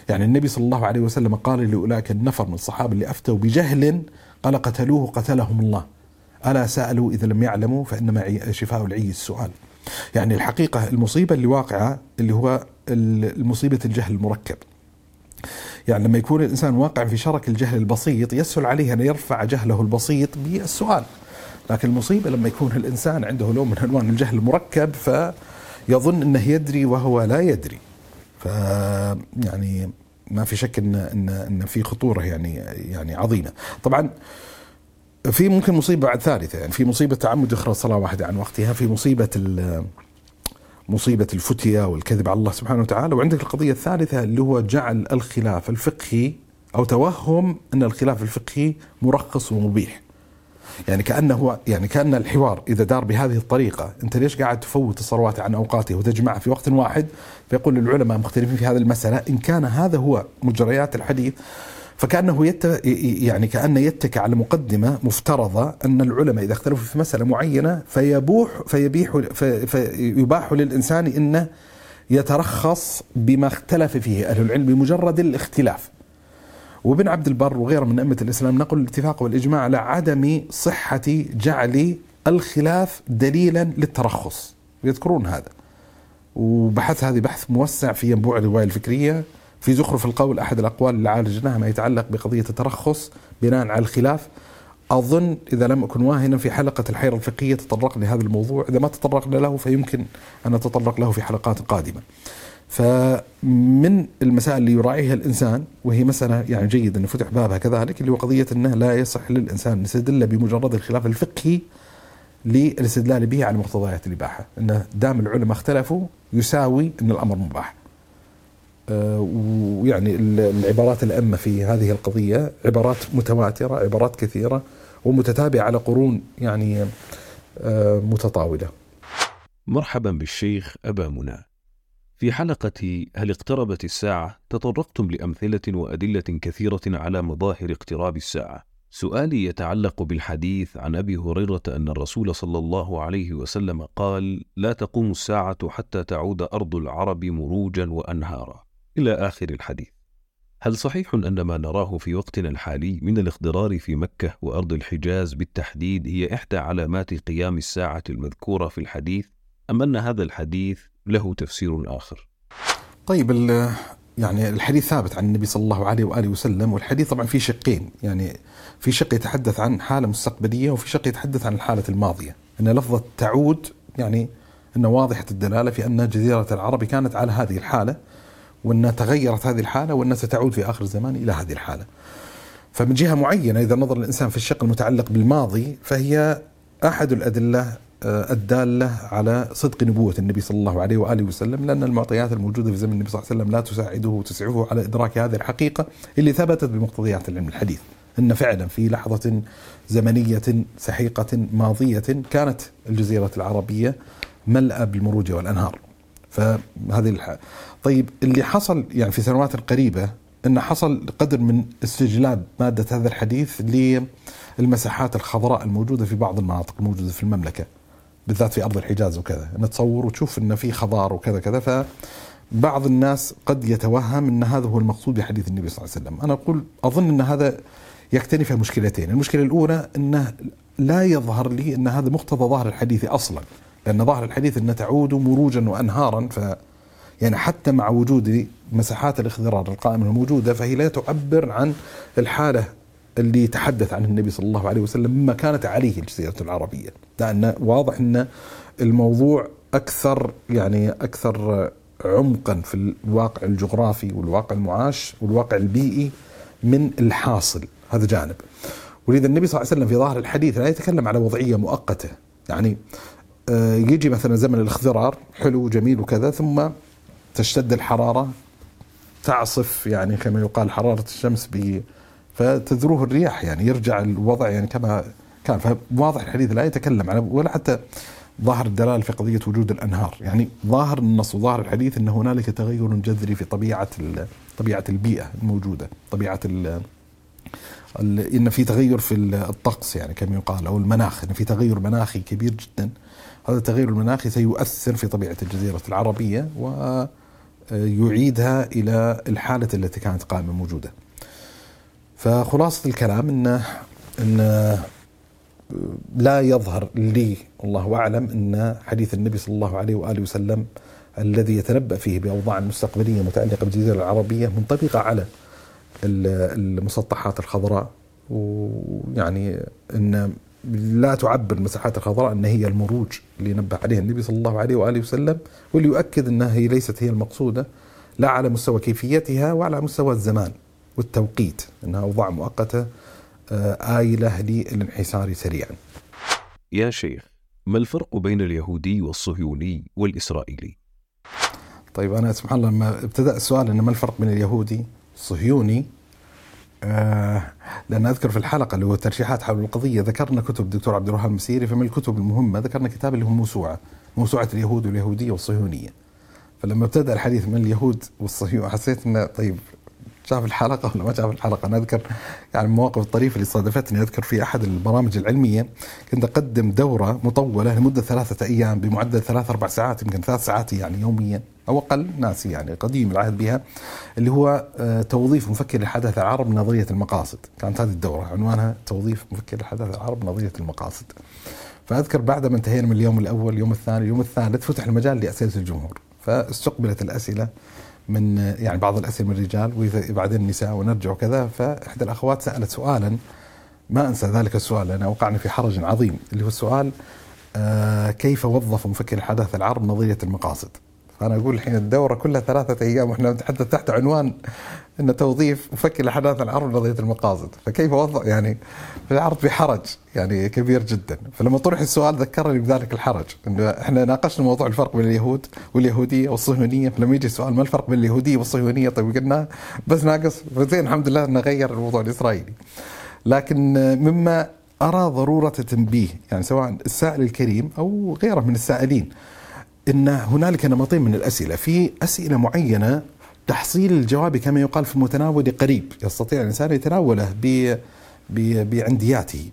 يعني النبي صلى الله عليه وسلم قال لأولئك النفر من الصحابة اللي أفتوا بجهل قال قتلوه قتلهم الله. ألا سألوا إذا لم يعلموا فإنما شفاء العي السؤال. يعني الحقيقة المصيبة اللي واقعة اللي هو المصيبة الجهل المركب. يعني لما يكون الإنسان واقع في شرك الجهل البسيط يسهل عليه أن يرفع جهله البسيط بالسؤال. لكن المصيبة لما يكون الإنسان عنده نوع من أنواع الجهل المركب فيظن أنه يدري وهو لا يدري. ف يعني ما في شك ان ان إن في خطورة يعني يعني عظيمة. طبعا في ممكن مصيبة بعد ثالثة يعني في مصيبة تعمد اخراج الصلاه واحدة عن وقتها في مصيبة مصيبة الفتية والكذب على الله سبحانه وتعالى. وعندك القضية الثالثة اللي هو جعل الخلاف الفقهي أو توهم أن الخلاف الفقهي مرخص ومبيح. يعني كأنه يعني كأن الحوار إذا دار بهذه الطريقة أنت ليش قاعد تفوت الصلوات عن اوقاتها وتجمعها في وقت واحد؟ فيقول العلماء مختلفين في هذه المسألة. إن كان هذا هو مجريات الحديث فكأنه يت يعني كأنه يتكى على مقدمة مفترضة أن العلماء إذا اختلفوا في مسألة معينة فيبوح فيبيح فيباح للإنسان انه يترخص بما اختلف فيه أهل العلم بمجرد الاختلاف. وابن عبد البر وغيره من أئمة الإسلام نقل الاتفاق والإجماع على عدم صحة جعل الخلاف دليلا للترخص. يذكرون هذا. وبحث هذه بحث موسع في ينبوع الرواية الفكرية. في زخرف القول أحد الأقوال اللي عالجناها ما يتعلق بقضية الترخص بناء على الخلاف. أظن إذا لم أكن واهنا في حلقة الحيرة الفقهية تطرقنا لهذا الموضوع. إذا ما تطرقنا له فيمكن أن نتطرق له في حلقات قادمة. فمن المسائل اللي يراعيها الإنسان وهي مسألة يعني جيد إنه فتح بابها كذلك اللي هو قضية إنه لا يصح للإنسان أن يستدل بمجرد الخلاف الفقهي للاستدلال به على مقتضيات الإباحة، إنه دام العلماء اختلفوا يساوي إن الأمر مباح. أه ويعني العبارات الأمة في هذه القضية عبارات متواترة عبارات كثيرة ومتتابعة على قرون يعني أه متطاولة مرحبا بالشيخ أبا منى في حلقة هل اقتربت الساعة تطرقتم لأمثلة وأدلة كثيرة على مظاهر اقتراب الساعة. سؤالي يتعلق بالحديث عن أبي هريرة أن الرسول صلى الله عليه وسلم قال: لا تقوم الساعة حتى تعود أرض العرب مروجا وأنهارا. إلى آخر الحديث. هل صحيح أن ما نراه في وقتنا الحالي من الاخضرار في مكة وأرض الحجاز بالتحديد هي إحدى علامات قيام الساعة المذكورة في الحديث؟ أم أن هذا الحديث له تفسير آخر طيب يعني الحديث ثابت عن النبي صلى الله عليه وآله وسلم والحديث طبعا في شقين يعني في شق يتحدث عن حالة مستقبلية وفي شق يتحدث عن الحالة الماضية أن لفظة تعود يعني أنه واضحة الدلالة في أن جزيرة العرب كانت على هذه الحالة وأن تغيرت هذه الحالة وأنها ستعود في آخر الزمان إلى هذه الحالة فمن جهة معينة إذا نظر الإنسان في الشق المتعلق بالماضي فهي أحد الأدلة الدالة على صدق نبوة النبي صلى الله عليه وآله وسلم لأن المعطيات الموجودة في زمن النبي صلى الله عليه وسلم لا تساعده وتسعفه على إدراك هذه الحقيقة اللي ثبتت بمقتضيات العلم الحديث أن فعلا في لحظة زمنية سحيقة ماضية كانت الجزيرة العربية ملأى بالمروج والأنهار فهذه. طيب اللي حصل يعني في سنوات القريبة أن حصل قدر من استجلاب مادة هذا الحديث للمساحات الخضراء الموجودة في بعض المناطق الموجودة في المملكة بالذات في أرض الحجاز وكذا. نتصور وتشوف انه في خضار وكذا كذا فبعض الناس قد يتوهم إن هذا هو المقصود بحديث النبي صلى الله عليه وسلم. أنا أقول أظن إن هذا يكتنف مشكلتين. المشكلة الأولى إنه لا يظهر لي إن هذا مقتضى ظاهر الحديث أصلا لأن ظاهر الحديث ان تعود مروجا وانهارا ف يعني حتى مع وجود مساحات الاخضرار القائمة الموجوده فهي لا تعبر عن الحالة اللي تحدث عنه النبي صلى الله عليه وسلم مما كانت عليه الجزيرة العربية. لأن واضح أن الموضوع أكثر يعني أكثر عمقا في الواقع الجغرافي والواقع المعاش والواقع البيئي من الحاصل. هذا جانب. ولذا النبي صلى الله عليه وسلم في ظاهر الحديث لا يتكلم على وضعية مؤقتة. يعني آه، يجي مثلا زمن الاخضرار حلو وجميل وكذا ثم تشتد الحرارة تعصف يعني كما يقال حرارة الشمس فتذروه الرياح يعني يرجع الوضع يعني كما كان. فواضح الحديث لا يتكلم عن ولا حتى ظاهر الدلالة في قضية وجود الأنهار. يعني ظاهر النص وظاهر الحديث أن هنالك تغير جذري في طبيعة طبيعة البيئة الموجودة طبيعة ال إن في تغير في الطقس يعني كما يقال أو المناخ إن في تغير مناخي كبير جدا. هذا التغير المناخي سيؤثر في طبيعة الجزيرة العربية ويعيدها إلى الحالة التي كانت قائمة موجودة. فخلاصة الكلام أن أن لا يظهر لي والله أعلم أن حديث النبي صلى الله عليه وآله وسلم الذي يتنبأ فيه بأوضاع مستقبلية متعلقة بالجزيرة العربية منطبقة على المسطحات الخضراء ويعني أن لا تعبر المساحات الخضراء أن هي المروج اللي نبه عليها النبي صلى الله عليه وآله وسلم واللي يؤكد أنها هي ليست هي المقصودة لا على مستوى كيفيتها وعلى مستوى الزمان والتوقيت أنها أوضاع مؤقتة آه، آيلة للانحسار سريعا يا شيخ ما الفرق بين اليهودي والصهيوني والإسرائيلي؟ طيب أنا سبحان الله لما ابتدأ السؤال أن ما الفرق بين اليهودي والصهيوني آه لأن أذكر في الحلقة اللي هو ترشيحات حول القضية ذكرنا كتب الدكتور عبد الوهاب المسيري فمن الكتب المهمة ذكرنا كتاب اللي هو موسوعة موسوعة اليهود واليهودية والصهيونية. فلما ابتدأ الحديث من اليهود والصهيون حسيت أنه طيب شاف الحلقة ولا ما شاف الحلقة؟ أنا أذكر يعني المواقف الطريفة اللي صادفتني. أذكر في أحد البرامج العلمية كنت أقدم دورة مطولة لمدة ثلاثة أيام بمعدل ثلاث أربع ساعات يمكن ثلاث ساعات يعني يوميا أو أقل ناسي يعني قديم العهد بها اللي هو آه، توظيف مفكر الحدث العرب نظرية المقاصد. كانت هذه الدورة عنوانها توظيف مفكر الحدث العرب نظرية المقاصد. فأذكر بعد ما انتهينا من اليوم الأول اليوم الثاني اليوم الثالث فتح المجال لأسئلة الجمهور. فاستقبلت الأسئلة من يعني بعض الأسئلة من الرجال وبعدين النساء ونرجع وكذا فإحدى الأخوات سألت سؤالا ما أنسى ذلك السؤال لأن اوقعني في حرج عظيم اللي هو السؤال آه كيف وظف مفكر الحداثة العرب نظرية المقاصد؟ فانا أقول الحين الدورة كلها ثلاثة أيام وإحنا نتحدث تحت عنوان ان توظيف مفكر الاحداث العرب نظريه المقاصد، فكيف وظف يعني في العرض في حرج يعني كبير جدا، فلما طرح السؤال ذكرني بذلك الحرج، إنه إحنا ناقشنا موضوع الفرق بين اليهود واليهودية والصهيونية، فلما يجي السؤال ما الفرق بين اليهودية والصهيونية؟ طيب قلنا بس ناقص فزين الحمد لله إنه غير الموضوع الإسرائيلي. لكن مما أرى ضرورة تنبيه يعني سواء السائل الكريم أو غيره من السائلين إن هنالك نمطين من الأسئلة، في أسئلة معينة تحصيل الجواب كما يقال في المتناول قريب، يستطيع الإنسان يتناوله ب بعندياته.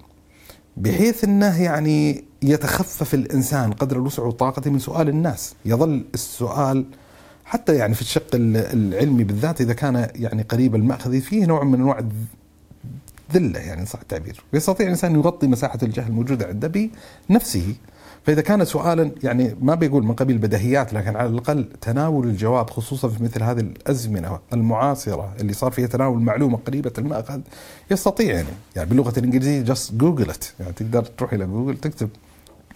بحيث إنه يعني يتخفف الإنسان قدر الوسع والطاقة من سؤال الناس، يظل السؤال حتى يعني في الشق العلمي بالذات إذا كان يعني قريب المأخذ فيه نوع من أنواع الذله يعني صح التعبير، ويستطيع الإنسان يغطي مساحة الجهل الموجودة عنده بنفسه. فإذا كان سؤالا يعني ما بيقول من قبيل البديهيات لكن على الأقل تناول الجواب خصوصا في مثل هذه الأزمنة المعاصرة اللي صار فيها تناول معلومة قريبة المأخذ يستطيع يعني. يعني باللغة الإنجليزية just google يعني تقدر تروح إلى جوجل تكتب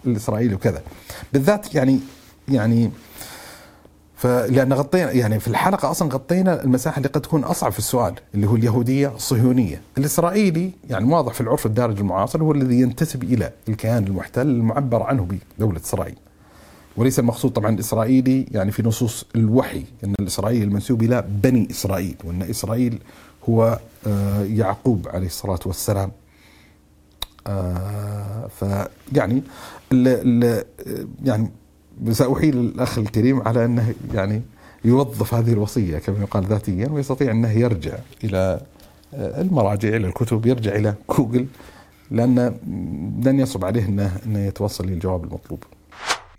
الإسرائيلي وكذا. بالذات يعني يعني فلان غطينا يعني في الحلقة أصلا غطينا المساحة اللي قد تكون أصعب في السؤال اللي هو اليهودية الصهيونيه، الإسرائيلي يعني واضح في العرف الدارج المعاصر هو الذي ينتسب إلى الكيان المحتل المعبر عنه بدولة إسرائيل. وليس المقصود طبعا الإسرائيلي يعني في نصوص الوحي إن الإسرائيلي المنسوب إلى بني إسرائيل وإن إسرائيل هو آه، يعقوب عليه الصلاة والسلام. آه، فيعني يعني سأحيل الأخ الكريم على أنه يعني يوظف هذه الوصية كما يقال ذاتيا ويستطيع أنه يرجع إلى آه، المراجع إلى الكتب يرجع إلى جوجل لأن لن يصعب عليه أنه, أنه يتوصل للجواب المطلوب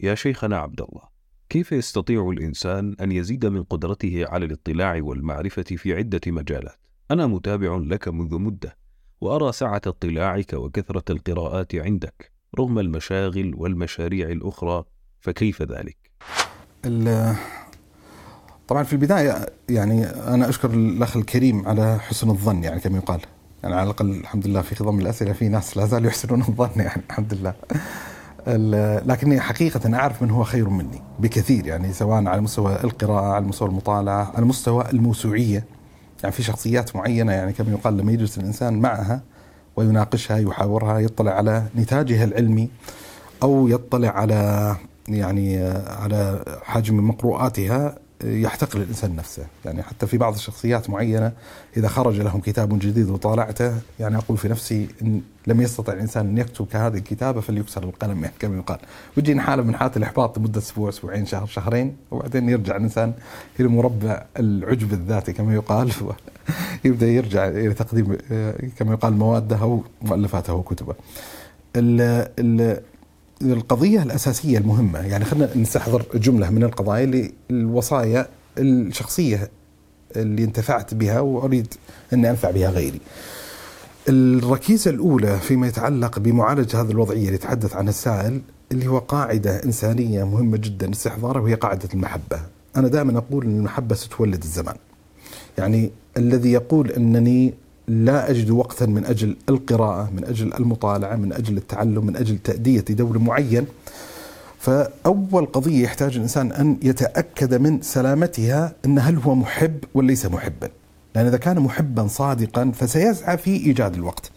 يا شيخنا عبد الله كيف يستطيع الإنسان أن يزيد من قدرته على الاطلاع والمعرفة في عدة مجالات؟ أنا متابع لك منذ مدة وأرى سعة اطلاعك وكثرة القراءات عندك رغم المشاغل والمشاريع الأخرى فكيف ذلك؟ طبعا في البداية يعني أنا أشكر الأخ الكريم على حسن الظن يعني كما يقال. يعني على الأقل الحمد لله في خضم الأسئلة في ناس لا زالوا يحسنون الظن يعني الحمد لله. لكني حقيقة أعرف من هو خير مني بكثير يعني سواء على مستوى القراءة على مستوى المطالعة على مستوى الموسوعية. يعني في شخصيات معينة يعني كما يقال لما يجلس الإنسان معها ويناقشها يحاورها يطلع على نتاجها العلمي أو يطلع على يعني على حجم مقروءاتها يحتقر الإنسان نفسه، يعني حتى في بعض الشخصيات معينة إذا خرج لهم كتاب جديد وطالعته يعني أقول في نفسي إن لم يستطع الإنسان أن يكتب كهذه الكتابة فليكسر القلم يعني كما يقال، ويجينا حالة من حالات الإحباط لمدة أسبوع أسبوعين شهر شهرين وبعدين يرجع الإنسان إلى مربع العجب الذاتي كما يقال. يبدأ يرجع إلى تقديم كما يقال مواده أو مؤلفاته وكتبه. القضية الأساسية المهمة. يعني خلينا نستحضر جملة من القضايا الوصايا الشخصية اللي انتفعت بها وأريد أن أنفع بها غيري. الركيزة الأولى فيما يتعلق بمعالجة هذه الوضعية اللي يتحدث عنها السائل اللي هو قاعدة إنسانية مهمة جدا استحضارها وهي قاعدة المحبة. أنا دائما أقول أن المحبة ستولد الزمان. يعني الذي يقول أنني لا أجد وقتا من أجل القراءة من أجل المطالعة من أجل التعلم من أجل تأدية دور معين. فأول قضية يحتاج الإنسان أن يتأكد من سلامتها أن هل هو محب ولا ليس محبا. لأن إذا كان محبا صادقا فسيسعى في إيجاد الوقت.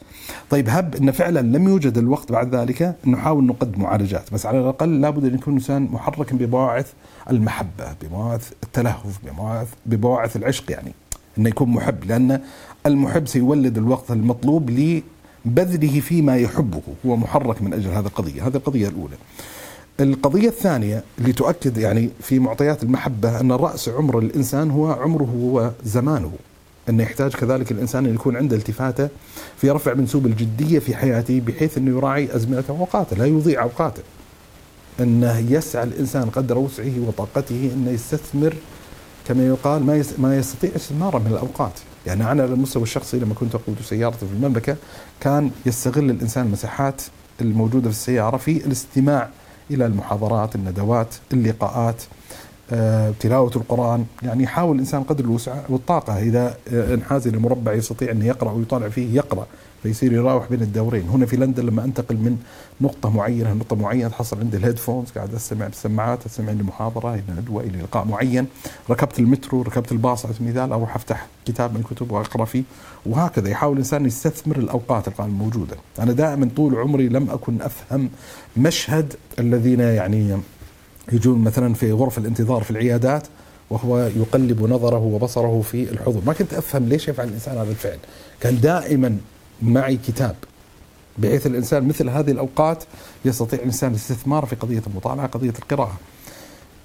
طيب هب أن فعلا لم يوجد الوقت بعد ذلك نحاول نقدم معالجات. بس على الأقل لابد أن يكون الإنسان محركا ببواعث المحبة ببواعث التلهف ببواعث, ببواعث العشق يعني أنه يكون محب. لأن المحب سيولد الوقت المطلوب لبذله فيما يحبه. هو محرك من أجل هذه القضية. هذه القضية الأولى. القضية الثانية اللي تؤكد يعني في معطيات المحبة أن رأس عمر الإنسان هو عمره وزمانه. أنه يحتاج كذلك الإنسان أن يكون عنده التفاتة في رفع منسوب الجدية في حياته بحيث أنه يراعي أزمنته وأوقاته لا يضيع أوقاته. أنه يسعى الإنسان قدر وسعه وطاقته أنه يستثمر كما يقال ما ما يستطيع استثماره من الأوقات. يعني أنا على المستوى الشخصي لما كنت أقود سيارتي في المملكة كان يستغل الإنسان المساحات الموجودة في السيارة في الاستماع إلى المحاضرات الندوات اللقاءات آه، تلاوة القرآن. يعني يحاول الإنسان قدر الوسع والطاقة إذا آه، انحاز إلى مربع يستطيع أن يقرأ ويطالع فيه يقرأ. فيصير يراوح بين الدورين. هنا في لندن لما أنتقل من نقطة معينة لنقطة معينة تحصل عندي الهيدفونز قاعد أستمع بالسماعات أستمع لمحاضرة إلى ندوة إلى لقاء معين. ركبت المترو ركبت الباص على سبيل المثال أروح أفتح كتاب من الكتب وأقرأ فيه وهكذا يحاول الإنسان يستثمر الأوقات الموجودة أنا دائما طول عمري لم أكن أفهم مشهد الذين يعني يجون مثلا في غرف الانتظار في العيادات وهو يقلب نظره وبصره في الحضور. ما كنت أفهم ليش يفعل الإنسان هذا الفعل. كان دائما معي كتاب. بحيث الإنسان مثل هذه الأوقات يستطيع الإنسان الاستثمار في قضية المطالعة قضية القراءة.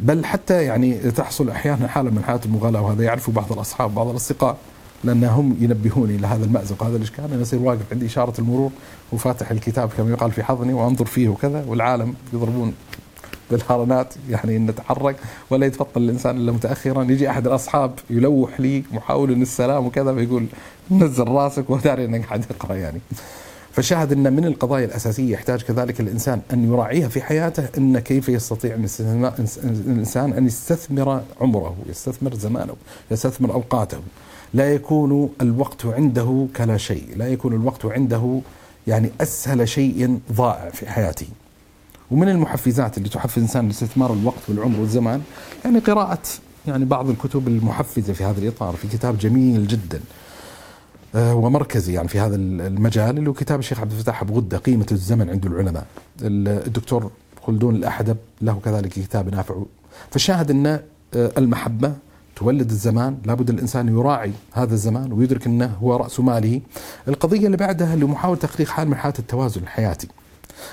بل حتى يعني تحصل أحيانا حالة من حالات المغالاة وهذا يعرفه بعض الأصحاب بعض الأصدقاء لأنهم ينبهوني إلى هذا المأزق. وهذا الإشكال أنا أصير واقف عندي إشارة المرور وفاتح الكتاب كما يقال في حضني وأنظر فيه وكذا والعالم يضربون بالهرنات يعني نتحرك ولا يتفضل الإنسان إلا متاخرا. يجي أحد الأصحاب يلوح لي محاول السلام وكذا فيقول نزل راسك وداري إنك قاعد تقرأ يعني فشاهد إن من القضايا الأساسية يحتاج كذلك الإنسان أن يراعيها في حياته إن كيف يستطيع الإنسان أن يستثمر عمره، يستثمر زمانه، يستثمر أوقاته. لا يكون الوقت عنده كلا شيء، لا يكون الوقت عنده يعني أسهل شيء ضائع في حياته. ومن المحفزات اللي تحفز الإنسان لاستثمار الوقت والعمر والزمان يعني قراءة يعني بعض الكتب المحفزة في هذا الإطار في كتاب جميل جدا ومركزي يعني في هذا المجال اللي هو كتاب الشيخ عبد الفتاح أبو غدة قيمة الزمن عند العلماء. الدكتور خلدون الأحدب له كذلك كتاب نافع. فالشاهد أن آه، المحبة تولد الزمان لابد الإنسان يراعي هذا الزمان ويدرك أنه هو رأس ماله. القضية اللي بعدها اللي محاولة تحقيق حال من حالات التوازن الحياتي.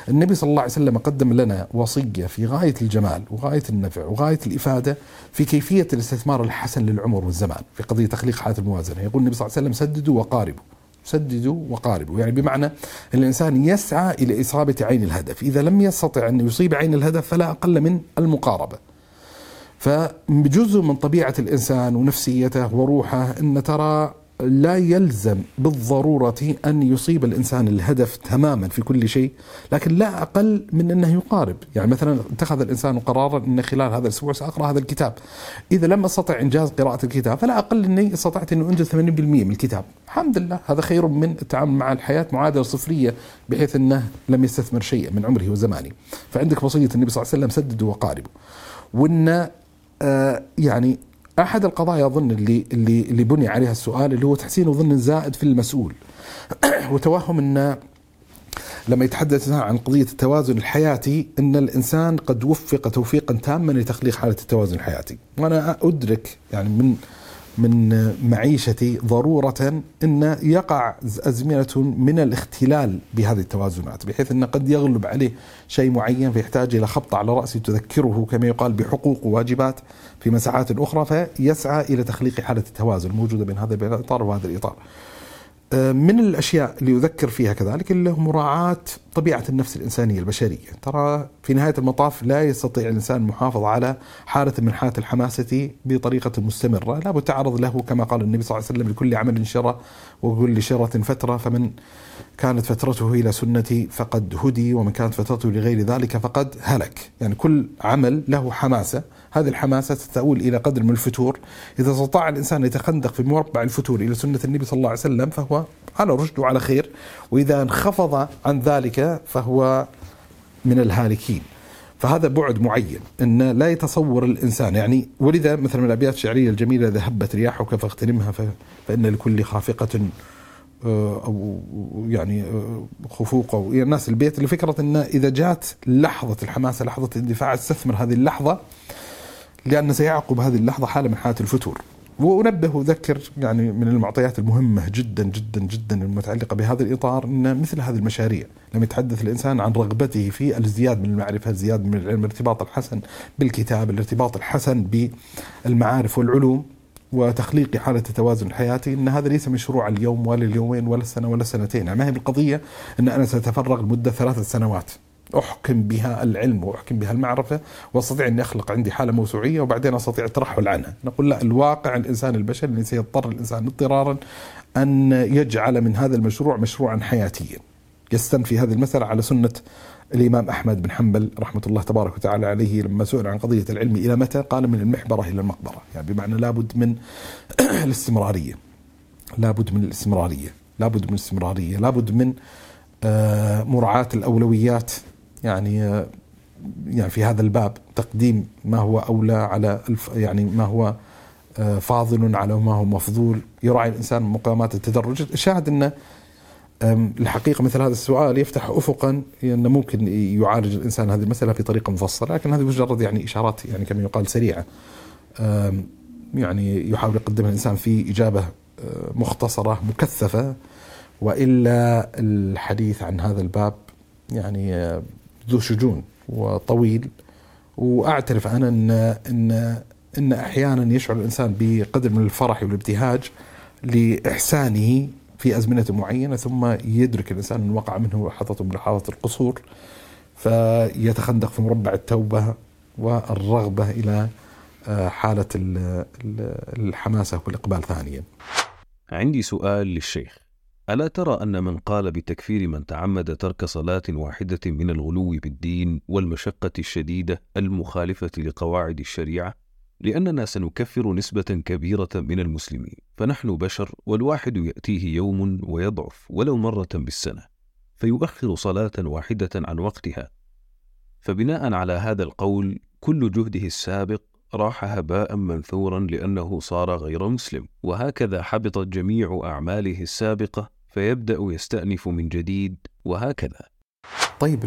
النبي صلى الله عليه وسلم قدم لنا وصية في غاية الجمال وغاية النفع وغاية الإفادة في كيفية الاستثمار الحسن للعمر والزمان في قضية تخليق حالة الموازنة. يقول النبي صلى الله عليه وسلم سددوا وقاربوا سددوا وقاربوا. يعني بمعنى الإنسان يسعى إلى إصابة عين الهدف. إذا لم يستطع أن يصيب عين الهدف فلا أقل من المقاربة. فجزء من طبيعة الإنسان ونفسيته وروحه أن ترى لا يلزم بالضرورة أن يصيب الإنسان الهدف تماما في كل شيء لكن لا أقل من أنه يقارب. يعني مثلا اتخذ الإنسان قرارا أن خلال هذا الأسبوع سأقرأ هذا الكتاب. إذا لم أستطع إنجاز قراءة الكتاب فلا أقل أني استطعت أن أنجز 80% من الكتاب. الحمد لله هذا خير من التعامل مع الحياة معادلة صفرية بحيث أنه لم يستثمر شيئا من عمره وزمانه. فعندك وصية النبي صلى الله عليه وسلم سددوا وقاربوا وأن آه يعني أحد القضايا اظن اللي اللي اللي بني عليها السؤال اللي هو تحسين الظن الزائد في المسؤول. وتوهم أن لما يتحدث عن قضية التوازن الحياتي أن الإنسان قد وفق توفيقا تاما لتخليق حالة التوازن الحياتي. وأنا أدرك يعني من من معيشتي ضرورة أن يقع أزمنة من الاختلال بهذه التوازنات بحيث أن قد يغلب عليه شيء معين فيحتاج إلى خبطة على رأسه تذكره كما يقال بحقوق وواجبات في مساحات أخرى فيسعى إلى تخليق حالة التوازن الموجودة بين هذا الإطار وهذا الإطار. من الأشياء اللي يذكر فيها كذلك اللي هو مراعاة طبيعة النفس الإنسانية البشرية، ترى في نهاية المطاف لا يستطيع الإنسان المحافظه على حالة من حالات الحماسة بطريقة مستمرة، لابد تعرض له كما قال النبي صلى الله عليه وسلم لكل عمل شرة وكل شرة فترة فمن كانت فترته إلى سنتي فقد هدي ومن كانت فترته لغير ذلك فقد هلك، يعني كل عمل له حماسة هذه الحماسة تؤول إلى قدر من الفتور. إذا استطاع الإنسان يتخندق في مربع الفتور إلى سنة النبي صلى الله عليه وسلم فهو على رشد وعلى خير. وإذا انخفض عن ذلك فهو من الهالكين. فهذا بعد معين إن لا يتصور الإنسان. يعني ولذا مثلا من الأبيات الشعرية الجميلة إذا هبت رياحك فاغتنمها فإن لكل خافقة آه، أو يعني آه، خفوق. أو يعني الناس البيت لفكرة إن إذا جاءت لحظة الحماسة لحظة الاندفاع استثمر هذه اللحظة. لأن سيعقب هذه اللحظة حالة من حالات الفتور. وأنبه واذكر يعني من المعطيات المهمة جدا جدا جدا المتعلقة بهذا الإطار إن مثل هذه المشاريع لم يتحدث الإنسان عن رغبته في الازدياد من المعرفة، الزياد من العلم، الارتباط الحسن بالكتاب، الارتباط الحسن بالمعارف والعلوم وتخليق حالة توازن الحياتي أن هذا ليس مشروع اليوم ولا اليومين ولا السنة ولا السنتين. يعني ما هي بالقضية أن أنا سأتفرغ لمدة ثلاثة سنوات. أحكم بها العلم وأحكم بها المعرفة وأستطيع اني أخلق عندي حالة موسوعية وبعدين أستطيع الترحل عنها، نقول لا الواقع الإنسان البشري سيضطر الإنسان اضطرارا أن يجعل من هذا المشروع مشروعا حياتيا. يستنفي هذه المساله على سنة الإمام أحمد بن حنبل رحمة الله تبارك وتعالى عليه لما سئل عن قضية العلم إلى متى؟ قال من المحبرة إلى المقبرة، يعني بمعنى لابد من الاستمرارية. لابد من الاستمرارية، لابد من الاستمرارية، لابد من مراعاة الأولويات يعني يعني في هذا الباب تقديم ما هو أولى على الف يعني ما هو آه، فاضل على ما هو مفضول. يراعي الإنسان مقامات التدرج. الشاهد انه الحقيقة مثل هذا السؤال يفتح افقا انه ممكن يعالج الإنسان هذه المسألة في طريقة مفصلة. لكن هذه مجرد يعني إشارات يعني كما يقال سريعة. يعني يحاول يقدمها الإنسان في إجابة آه، مختصرة مكثفة. وإلا الحديث عن هذا الباب يعني ذو شجون وطويل وأعترف أنا ان ان إن أحيانا يشعر الإنسان بقدر من الفرح والابتهاج لإحسانه في أزمنة معينة ثم يدرك الإنسان أن وقع منه لحظه من لحظات القصور فيتخندق في مربع التوبة والرغبة إلى آه، حالة الحماسة والإقبال ثانيا. عندي سؤال للشيخ. ألا ترى أن من قال بتكفير من تعمد ترك صلاة واحدة من الغلو بالدين والمشقة الشديدة المخالفة لقواعد الشريعة؟ لأننا سنكفر نسبة كبيرة من المسلمين، فنحن بشر والواحد يأتيه يوم ويضعف ولو مرة بالسنة، فيؤخر صلاة واحدة عن وقتها. فبناء على هذا القول، كل جهده السابق راح هباء منثورا لأنه صار غير مسلم، وهكذا حبطت جميع أعماله السابقة فيبدأ يستأنف من جديد وهكذا. طيب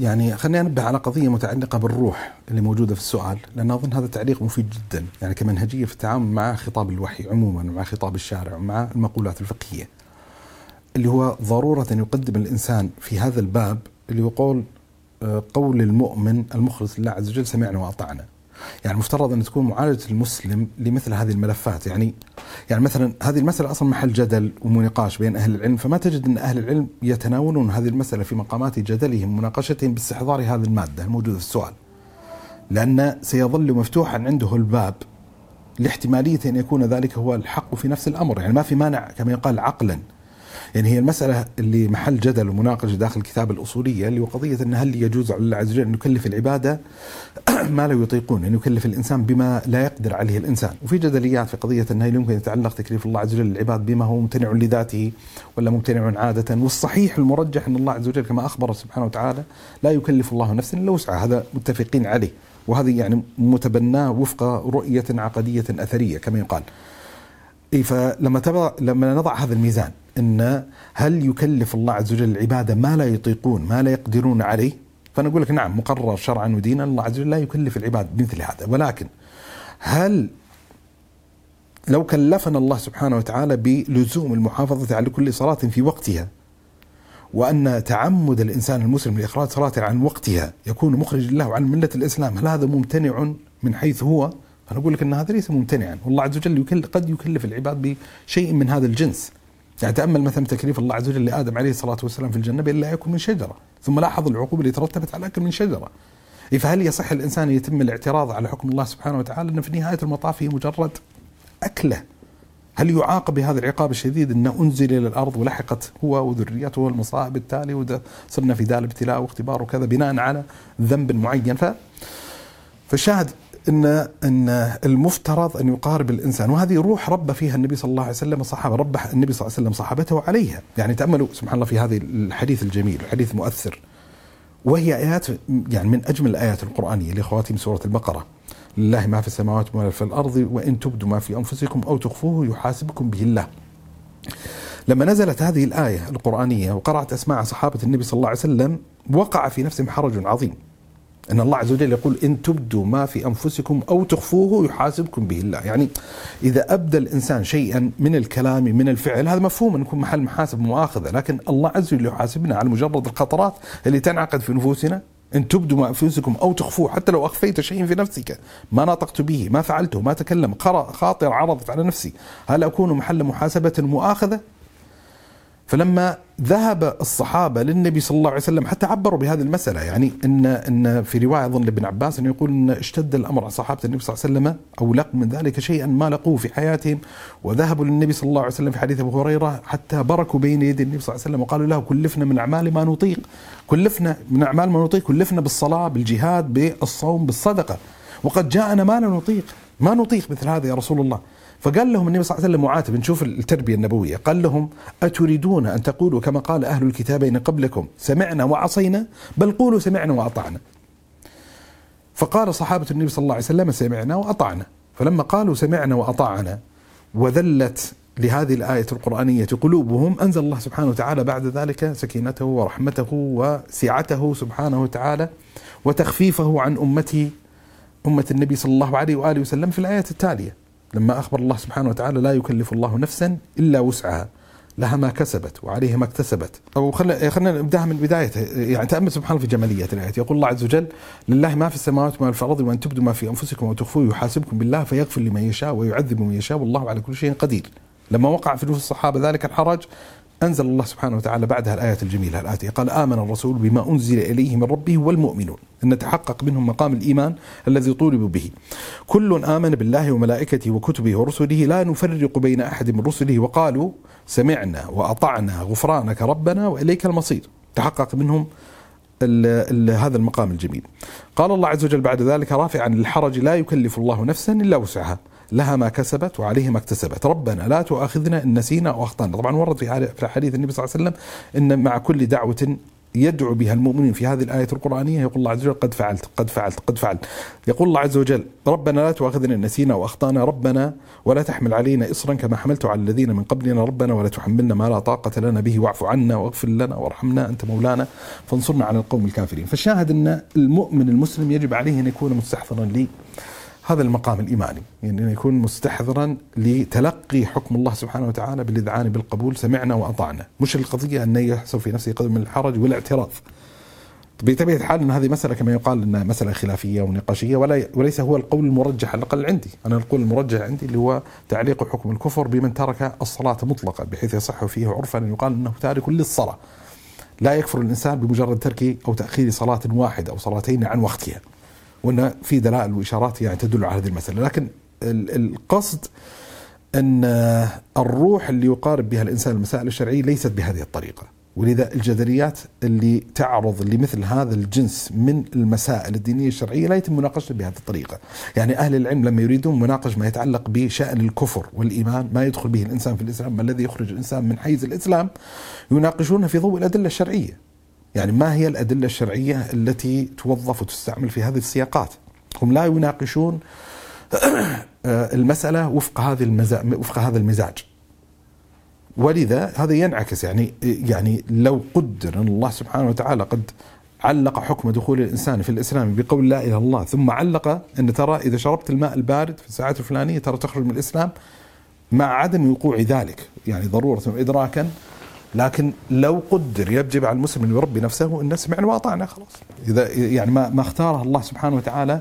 يعني خليني انبه على قضية متعلقة بالروح اللي موجودة في السؤال لأن أظن هذا تعليق مفيد جدا يعني كمنهجية في التعامل مع خطاب الوحي عموما مع خطاب الشارع ومع المقولات الفقهية اللي هو ضرورة أن يقدم الإنسان في هذا الباب اللي هو قول قول المؤمن المخلص لله عز وجل سمعنا وأطعنا. يعني المفترض أن تكون معالجة المسلم لمثل هذه الملفات. يعني يعني مثلا هذه المسألة أصلا محل جدل ومناقش بين أهل العلم فما تجد أن أهل العلم يتناولون هذه المسألة في مقامات جدلهم ومناقشتهم باستحضار هذه المادة الموجودة في السؤال. لأن سيظل مفتوحا عنده الباب لاحتمالية أن يكون ذلك هو الحق في نفس الأمر. يعني ما في مانع كما يقال عقلا يعني هي المسألة اللي محل جدل ومناقشة داخل الكتاب الأصولية اللي هو قضية أن هل يجوز على الله عز وجل أن يكلف العبادة؟ ما لا يطيقون أن يكلف الإنسان بما لا يقدر عليه الإنسان. وفي جدليات في قضية أن هل يمكن يتعلق تكليف الله عز وجل العباد بما هو ممتنع لذاته ولا ممتنع عادة. والصحيح المرجح أن الله عز وجل كما أخبر سبحانه وتعالى لا يكلف الله نفسا إلا وسعها. هذا متفقين عليه. وهذه يعني متبناة وفق رؤية عقدية أثرية كما يقال. اي فلما تبع لما نضع هذا الميزان إن هل يكلف الله عز وجل العباده ما لا يطيقون ما لا يقدرون عليه؟ فنقول لك نعم مقرر شرعا ودينا الله عز وجل لا يكلف العباد بمثل هذا. ولكن هل لو كلفنا الله سبحانه وتعالى بلزوم المحافظة على كل صلاة في وقتها وأن تعمد الإنسان المسلم لإخراج صلاة عن وقتها يكون مخرج له عن ملة الإسلام هل هذا ممتنع من حيث هو؟ أنا أقول لك أن هذا ليس ممتنعا. والله عز وجل قد يكلف العباد بشيء من هذا الجنس. يعني تأمل مثلا تكليف الله عز وجل لآدم عليه الصلاة والسلام في الجنة بأن لا يأكل من شجرة ثم لاحظ العقوبة اللي ترتبت على الأكل من شجرة. فهل يصح الإنسان يتم الاعتراض على حكم الله سبحانه وتعالى أنه في نهاية المطاف هي مجرد أكلة؟ هل يعاقب بهذا العقاب الشديد أنه أنزل إلى الأرض ولحقت هو وذريته المصائب التالي وصرنا في دار ابتلاء واختبار وكذا بناء على ذنب معين؟ ف فالشاهد إن إن المفترض أن يقارب الإنسان وهذه روح رب فيها النبي صلى الله عليه وسلم الصحابه رب النبي صلى الله عليه وسلم صحابته عليها. يعني تأملوا سبحان الله في هذه الحديث الجميل الحديث المؤثر وهي آيات يعني من أجمل الآيات القرآنية لإخواتي من سورة البقرة. لله ما في السماوات وما في الأرض وإن تبدوا ما في أنفسكم أو تخفوه يحاسبكم به الله. لما نزلت هذه الآية القرآنية وقرأت اسماع صحابة النبي صلى الله عليه وسلم وقع في نفسهم حرج عظيم. إن الله عز وجل يقول إن تبدوا ما في أنفسكم أو تخفوه يحاسبكم به الله، يعني إذا أبدى الإنسان شيئا من الكلام من الفعل هذا مفهوم ان يكون محل محاسب ومؤاخذه، لكن الله عز وجل يحاسبنا على مجرد الخطرات اللي تنعقد في نفوسنا. إن تبدوا ما أنفسكم أو تخفوه حتى لو أخفيت شيء في نفسك ما نطقت به ما فعلته ما تكلم خاطر عرضت على نفسي هل أكون محل محاسبة مؤاخذة؟ فلما ذهب الصحابة للنبي صلى الله عليه وسلم حتى عبروا بهذه المسألة. يعني إن إن في رواية أظن لابن عباس أنه يقول إن اشتد الأمر على صحابة النبي صلى الله عليه وسلم أو لقوا من ذلك شيئا ما لقوه في حياتهم وذهبوا للنبي صلى الله عليه وسلم في حديث أبو هريرة حتى بركوا بين يدي النبي صلى الله عليه وسلم وقالوا له كلفنا من أعمال ما نطيق كلفنا من أعمال ما نطيق كلفنا بالصلاة بالجهاد بالصوم بالصدقة. وقد جاءنا ما لا نطيق. ما نطيق مثل هذا يا رسول الله. فقال لهم النبي صلى الله عليه وسلم معاتب نشوف التربية النبوية. قال لهم أتريدون أن تقولوا كما قال أهل الكتابين قبلكم سمعنا وعصينا بل قولوا سمعنا وأطعنا. فقال صحابة النبي صلى الله عليه وسلم سمعنا وأطعنا. فلما قالوا سمعنا وأطعنا وذلت لهذه الآية القرآنية قلوبهم أنزل الله سبحانه وتعالى بعد ذلك سكينته ورحمته وسعته سبحانه وتعالى وتخفيفه عن أمته أمة النبي صلى الله عليه وآله وسلم في الآية التالية. لما أخبر الله سبحانه وتعالى لا يكلف الله نفسا إلا وسعها. لها ما كسبت وعليها ما اكتسبت. أو خلينا نبدأها من بدايته يعني تأمل سبحان الله في جماليات الآية. يقول الله عز وجل لله ما في السماوات وما في الأرض وأن تبدوا ما في أنفسكم وتخفوه يحاسبكم بالله فيغفر لمن يشاء ويعذب من يشاء والله على كل شيء قدير. لما وقع في نفوس الصحابة ذلك الحرج أنزل الله سبحانه وتعالى بعدها الآية الجميلة الآتية. قال آمن الرسول بما أنزل إليه من ربه والمؤمنون. أن تحقق منهم مقام الإيمان الذي طولبوا به. كل آمن بالله وملائكته وكتبه ورسله لا نفرق بين أحد من رسله. وقالوا سمعنا وأطعنا غفرانك ربنا وإليك المصير. تحقق منهم ال ال هذا المقام الجميل. قال الله عز وجل بعد ذلك رافعا الحرج لا يكلف الله نفسا إلا وسعها. لها ما كسبت وعليه ما اكتسبت. ربنا لا تؤاخذنا إن نسينا أو أخطأنا طبعا ورد في حديث النبي صلى الله عليه وسلم إن مع كل دعوة يدعو بها المؤمنين في هذه الآية القرآنية يقول الله عز وجل قد فعلت قد فعلت قد فعلت. يقول الله عز وجل ربنا لا تؤاخذنا إن نسينا وأخطأنا. ربنا ولا تحمل علينا إصرا كما حملت على الذين من قبلنا. ربنا ولا تحملنا ما لا طاقة لنا به. واعف عنا واغفر لنا وارحمنا أنت مولانا. فانصرنا على القوم الكافرين. فالشاهد أن المؤمن المسلم يجب عليه أن يكون مستحضرا لي. هذا المقام الإيماني يعني يكون مستحضرا لتلقي حكم الله سبحانه وتعالى بالإذعان بالقبول سمعنا وأطعنا. مش القضية أن يحصل في نفسه قدر من الحرج والاعتراض. بطبيعة الحال أن هذه مسألة كما يقال أنها مسألة خلافية ونقاشية ولا وليس هو القول المرجح على الأقل عندي. أنا القول المرجح عندي اللي هو تعليق حكم الكفر بمن ترك الصلاة مطلقا بحيث يصح فيه عرفا أن يقال أنه تارك للصلاة. لا يكفر الإنسان بمجرد ترك أو تأخير صلاة واحدة أو صلاتين عن وقتها. وأن في دلائل وإشارات يعني تدل على هذه المسألة. لكن القصد أن الروح اللي يقارب بها الإنسان المسائل الشرعية ليست بهذه الطريقة. ولذا الجدليات اللي تعرض لمثل هذا الجنس من المسائل الدينية الشرعية لا يتم مناقشتها بهذه الطريقة، يعني أهل العلم لما يريدون مناقشه ما يتعلق بشأن الكفر والإيمان ما يدخل به الإنسان في الإسلام ما الذي يخرج الإنسان من حيز الإسلام يناقشونه في ضوء الأدلة الشرعية، يعني ما هي الأدلة الشرعية التي توظف وتستعمل في هذه السياقات؟ هم لا يناقشون المسألة وفق هذه وفق هذا المزاج. ولذا هذا ينعكس يعني يعني لو قدر ان الله سبحانه وتعالى قد علق حكم دخول الإنسان في الإسلام بقول لا إله إلا الله ثم علق أن ترى إذا شربت الماء البارد في الساعات الفلانية ترى تخرج من الإسلام مع عدم وقوع ذلك يعني ضرورة ادراكا لكن لو قدر يجب على المسلم ان يربي نفسه إن سمعنا وأطعنا خلاص. إذا يعني ما ما اختاره الله سبحانه وتعالى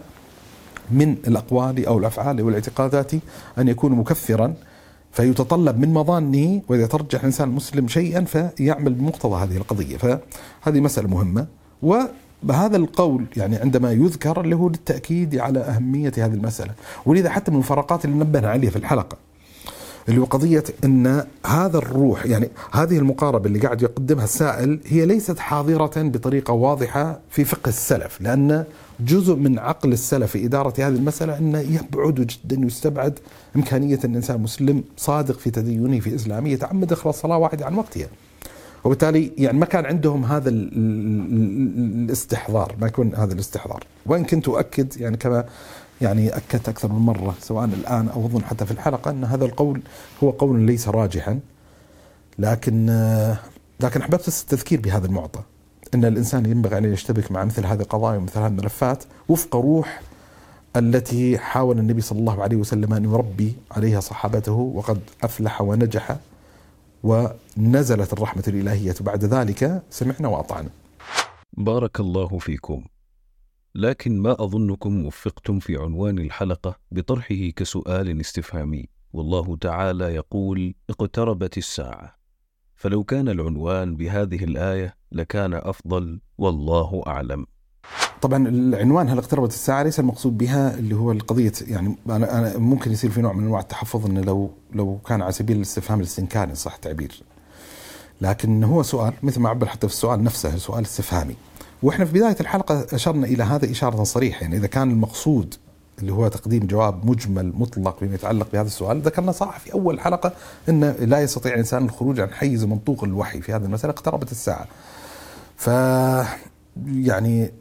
من الأقوال أو الأفعال والاعتقادات أن يكون مكفرا فيتطلب من مظانه وإذا ترجح الانسان المسلم شيئا فيعمل بمقتضى هذه القضية. فهذه مسألة مهمة. وهذا القول يعني عندما يذكر له للتأكيد على أهمية هذه المسألة. ولذا حتى من المفارقات اللي نبهنا عليها في الحلقة. اللي هو قضية أن هذا الروح يعني هذه المقاربة اللي قاعد يقدمها السائل هي ليست حاضرة بطريقة واضحة في فقه السلف لأن جزء من عقل السلف في إدارة هذه المسألة أنه يبعد جدا يستبعد إمكانية أن إنسان مسلم صادق في تدينه في إسلامه يتعمد إخراج صلاة واحدة عن وقتها. وبالتالي يعني ما كان عندهم هذا الاستحضار ما يكون هذا الاستحضار. وإن كنت أؤكد يعني كما يعني أكدت أكثر من مرة سواء الآن أو أظن حتى في الحلقة أن هذا القول هو قول ليس راجحا. لكن لكن أحببت التذكير بهذا المعطى أن الإنسان ينبغي أن يشتبك مع مثل هذه القضايا ومثل هذه الملفات وفق روح التي حاول النبي صلى الله عليه وسلم أن يربي عليها صحابته وقد أفلح ونجح ونزلت الرحمة الإلهية بعد ذلك. سمعنا وأطعنا. بارك الله فيكم. لكن ما أظنكم وفقتم في عنوان الحلقة بطرحه كسؤال استفهامي والله تعالى يقول اقتربت الساعة. فلو كان العنوان بهذه الآية لكان أفضل والله أعلم. طبعا العنوان هل اقتربت الساعة ليس المقصود بها اللي هو القضية يعني أنا, أنا ممكن يصير في نوع من أنواع التحفظ أنه لو لو كان على سبيل الاستفهام الاستنكاري صح التعبير لكن هو سؤال مثل ما عبر حتى في السؤال نفسه سؤال استفهامي. وإحنا في بداية الحلقة أشرنا إلى هذا إشارة صريحة يعني إذا كان المقصود اللي هو تقديم جواب مجمل مطلق فيما يتعلق بهذا السؤال ذكرنا صح في أول حلقة إن لا يستطيع الإنسان الخروج عن حيز منطوق الوحي في هذه المسألة اقتربت الساعة. ف يعني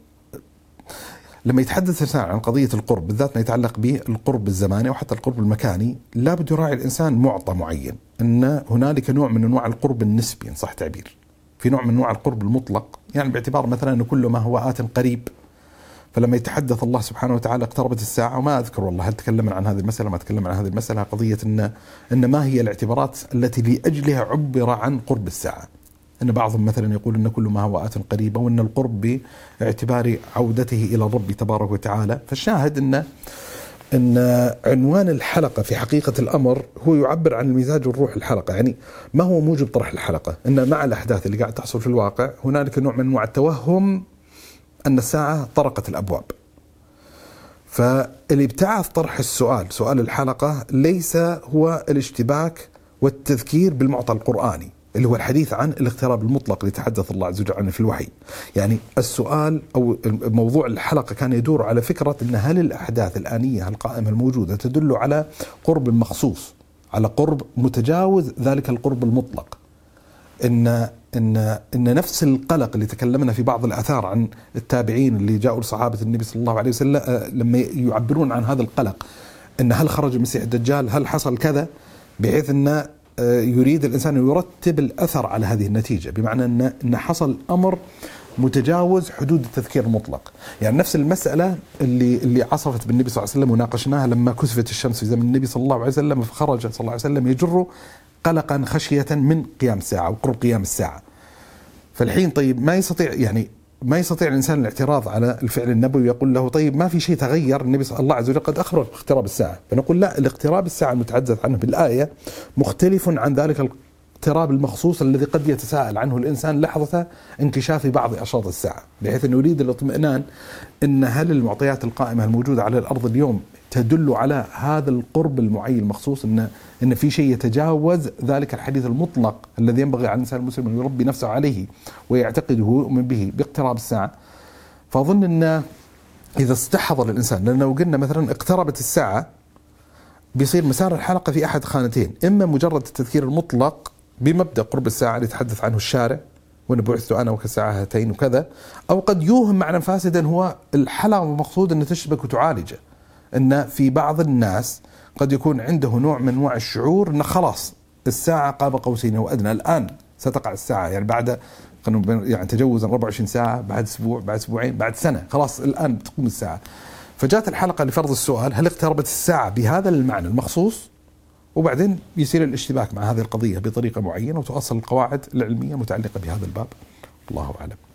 لما يتحدث الإنسان عن قضية القرب بالذات ما يتعلق بالقرب الزماني وحتى القرب المكاني لابد يراعي الإنسان معطى معين إن هنالك نوع من أنواع القرب النسبي إن صح تعبير. في نوع من انواع القرب المطلق يعني باعتبار مثلا إنه كل ما هو آت قريب فلما يتحدث الله سبحانه وتعالى اقتربت الساعة وما أذكر والله هل تكلم عن هذه المسألة ما تكلم عن هذه المسألة قضية أن, أن ما هي الاعتبارات التي لأجلها عبر عن قرب الساعة. أن بعضهم مثلا يقول أن كل ما هو آت قريبة وأن القرب باعتبار عودته إلى الرب تبارك وتعالى. فالشاهد أن إن عنوان الحلقة في حقيقة الأمر هو يعبر عن المزاج والروح الحلقة، يعني ما هو موجب طرح الحلقة؟ إن مع الأحداث اللي قاعد تحصل في الواقع هنالك نوع من أنواع التوهم أن الساعة طرقت الأبواب. فاللي ابتعث طرح السؤال، سؤال الحلقة ليس هو الاشتباك والتذكير بالمعطى القرآني، اللي هو الحديث عن الاغتراب المطلق اللي تحدث الله عز وجل عنه في الوحي. يعني السؤال أو موضوع الحلقة كان يدور على فكرة أن هل الأحداث الآنية القائمة الموجودة تدل على قرب مخصوص على قرب متجاوز ذلك القرب المطلق. ان ان إن نفس القلق اللي تكلمنا في بعض الآثار عن التابعين اللي جاءوا لصحابة النبي صلى الله عليه وسلم آه، لما يعبرون عن هذا القلق إن هل خرج المسيح الدجال هل حصل كذا؟ بحيث إن يريد الإنسان أن يرتب الأثر على هذه النتيجة بمعنى أن أن حصل أمر متجاوز حدود التذكير المطلق. يعني نفس المسألة اللي اللي عصفت بالنبي صلى الله عليه وسلم وناقشناها لما كسفت الشمس في زمن النبي صلى الله عليه وسلم فخرج صلى الله عليه وسلم يجر قلقا خشية من قيام الساعة وقرب قيام الساعة. فالحين طيب ما يستطيع يعني ما يستطيع الإنسان الاعتراض على الفعل النبوي يقول له طيب ما في شيء تغير؟ النبي صلى الله عز وجل قد اخبر باقتراب الساعة فنقول لا الاقتراب الساعة المتحدث عنه بالآية مختلف عن ذلك الاقتراب المخصوص الذي قد يتساءل عنه الإنسان لحظة انكشاف بعض أشراط الساعة بحيث انه يريد الاطمئنان إن هل المعطيات القائمة الموجودة على الأرض اليوم تدل على هذا القرب المعين المخصوص ان إن في شيء يتجاوز ذلك الحديث المطلق الذي ينبغي على الإنسان المسلم أن يربي نفسه عليه ويعتقده ويؤمن به باقتراب الساعة. فأظن إن إذا استحضر الإنسان لأن لو قلنا مثلا اقتربت الساعة بيصير مسار الحلقة في أحد خانتين. إما مجرد التذكير المطلق بمبدأ قرب الساعة اللي يتحدث عنه الشارع وان بعثت أنا وكساعه هاتين وكذا أو قد يوهم معنى فاسدا هو الحلقة المقصود إن تشبك وتعالجه. إن في بعض الناس قد يكون عنده نوع من أنواع الشعور انه خلاص الساعة قاب قوسين أو ادنى الآن ستقع الساعة يعني بعد يعني تجوزا 24 ساعة بعد أسبوع بعد أسبوعين بعد سنة. خلاص الآن بتقوم الساعة. فجاءت الحلقة لفرض السؤال هل اقتربت الساعة بهذا المعنى المخصوص؟ وبعدين يصير الاشتباك مع هذه القضية بطريقة معينة وتؤصل القواعد العلمية المتعلقة بهذا الباب. الله أعلم.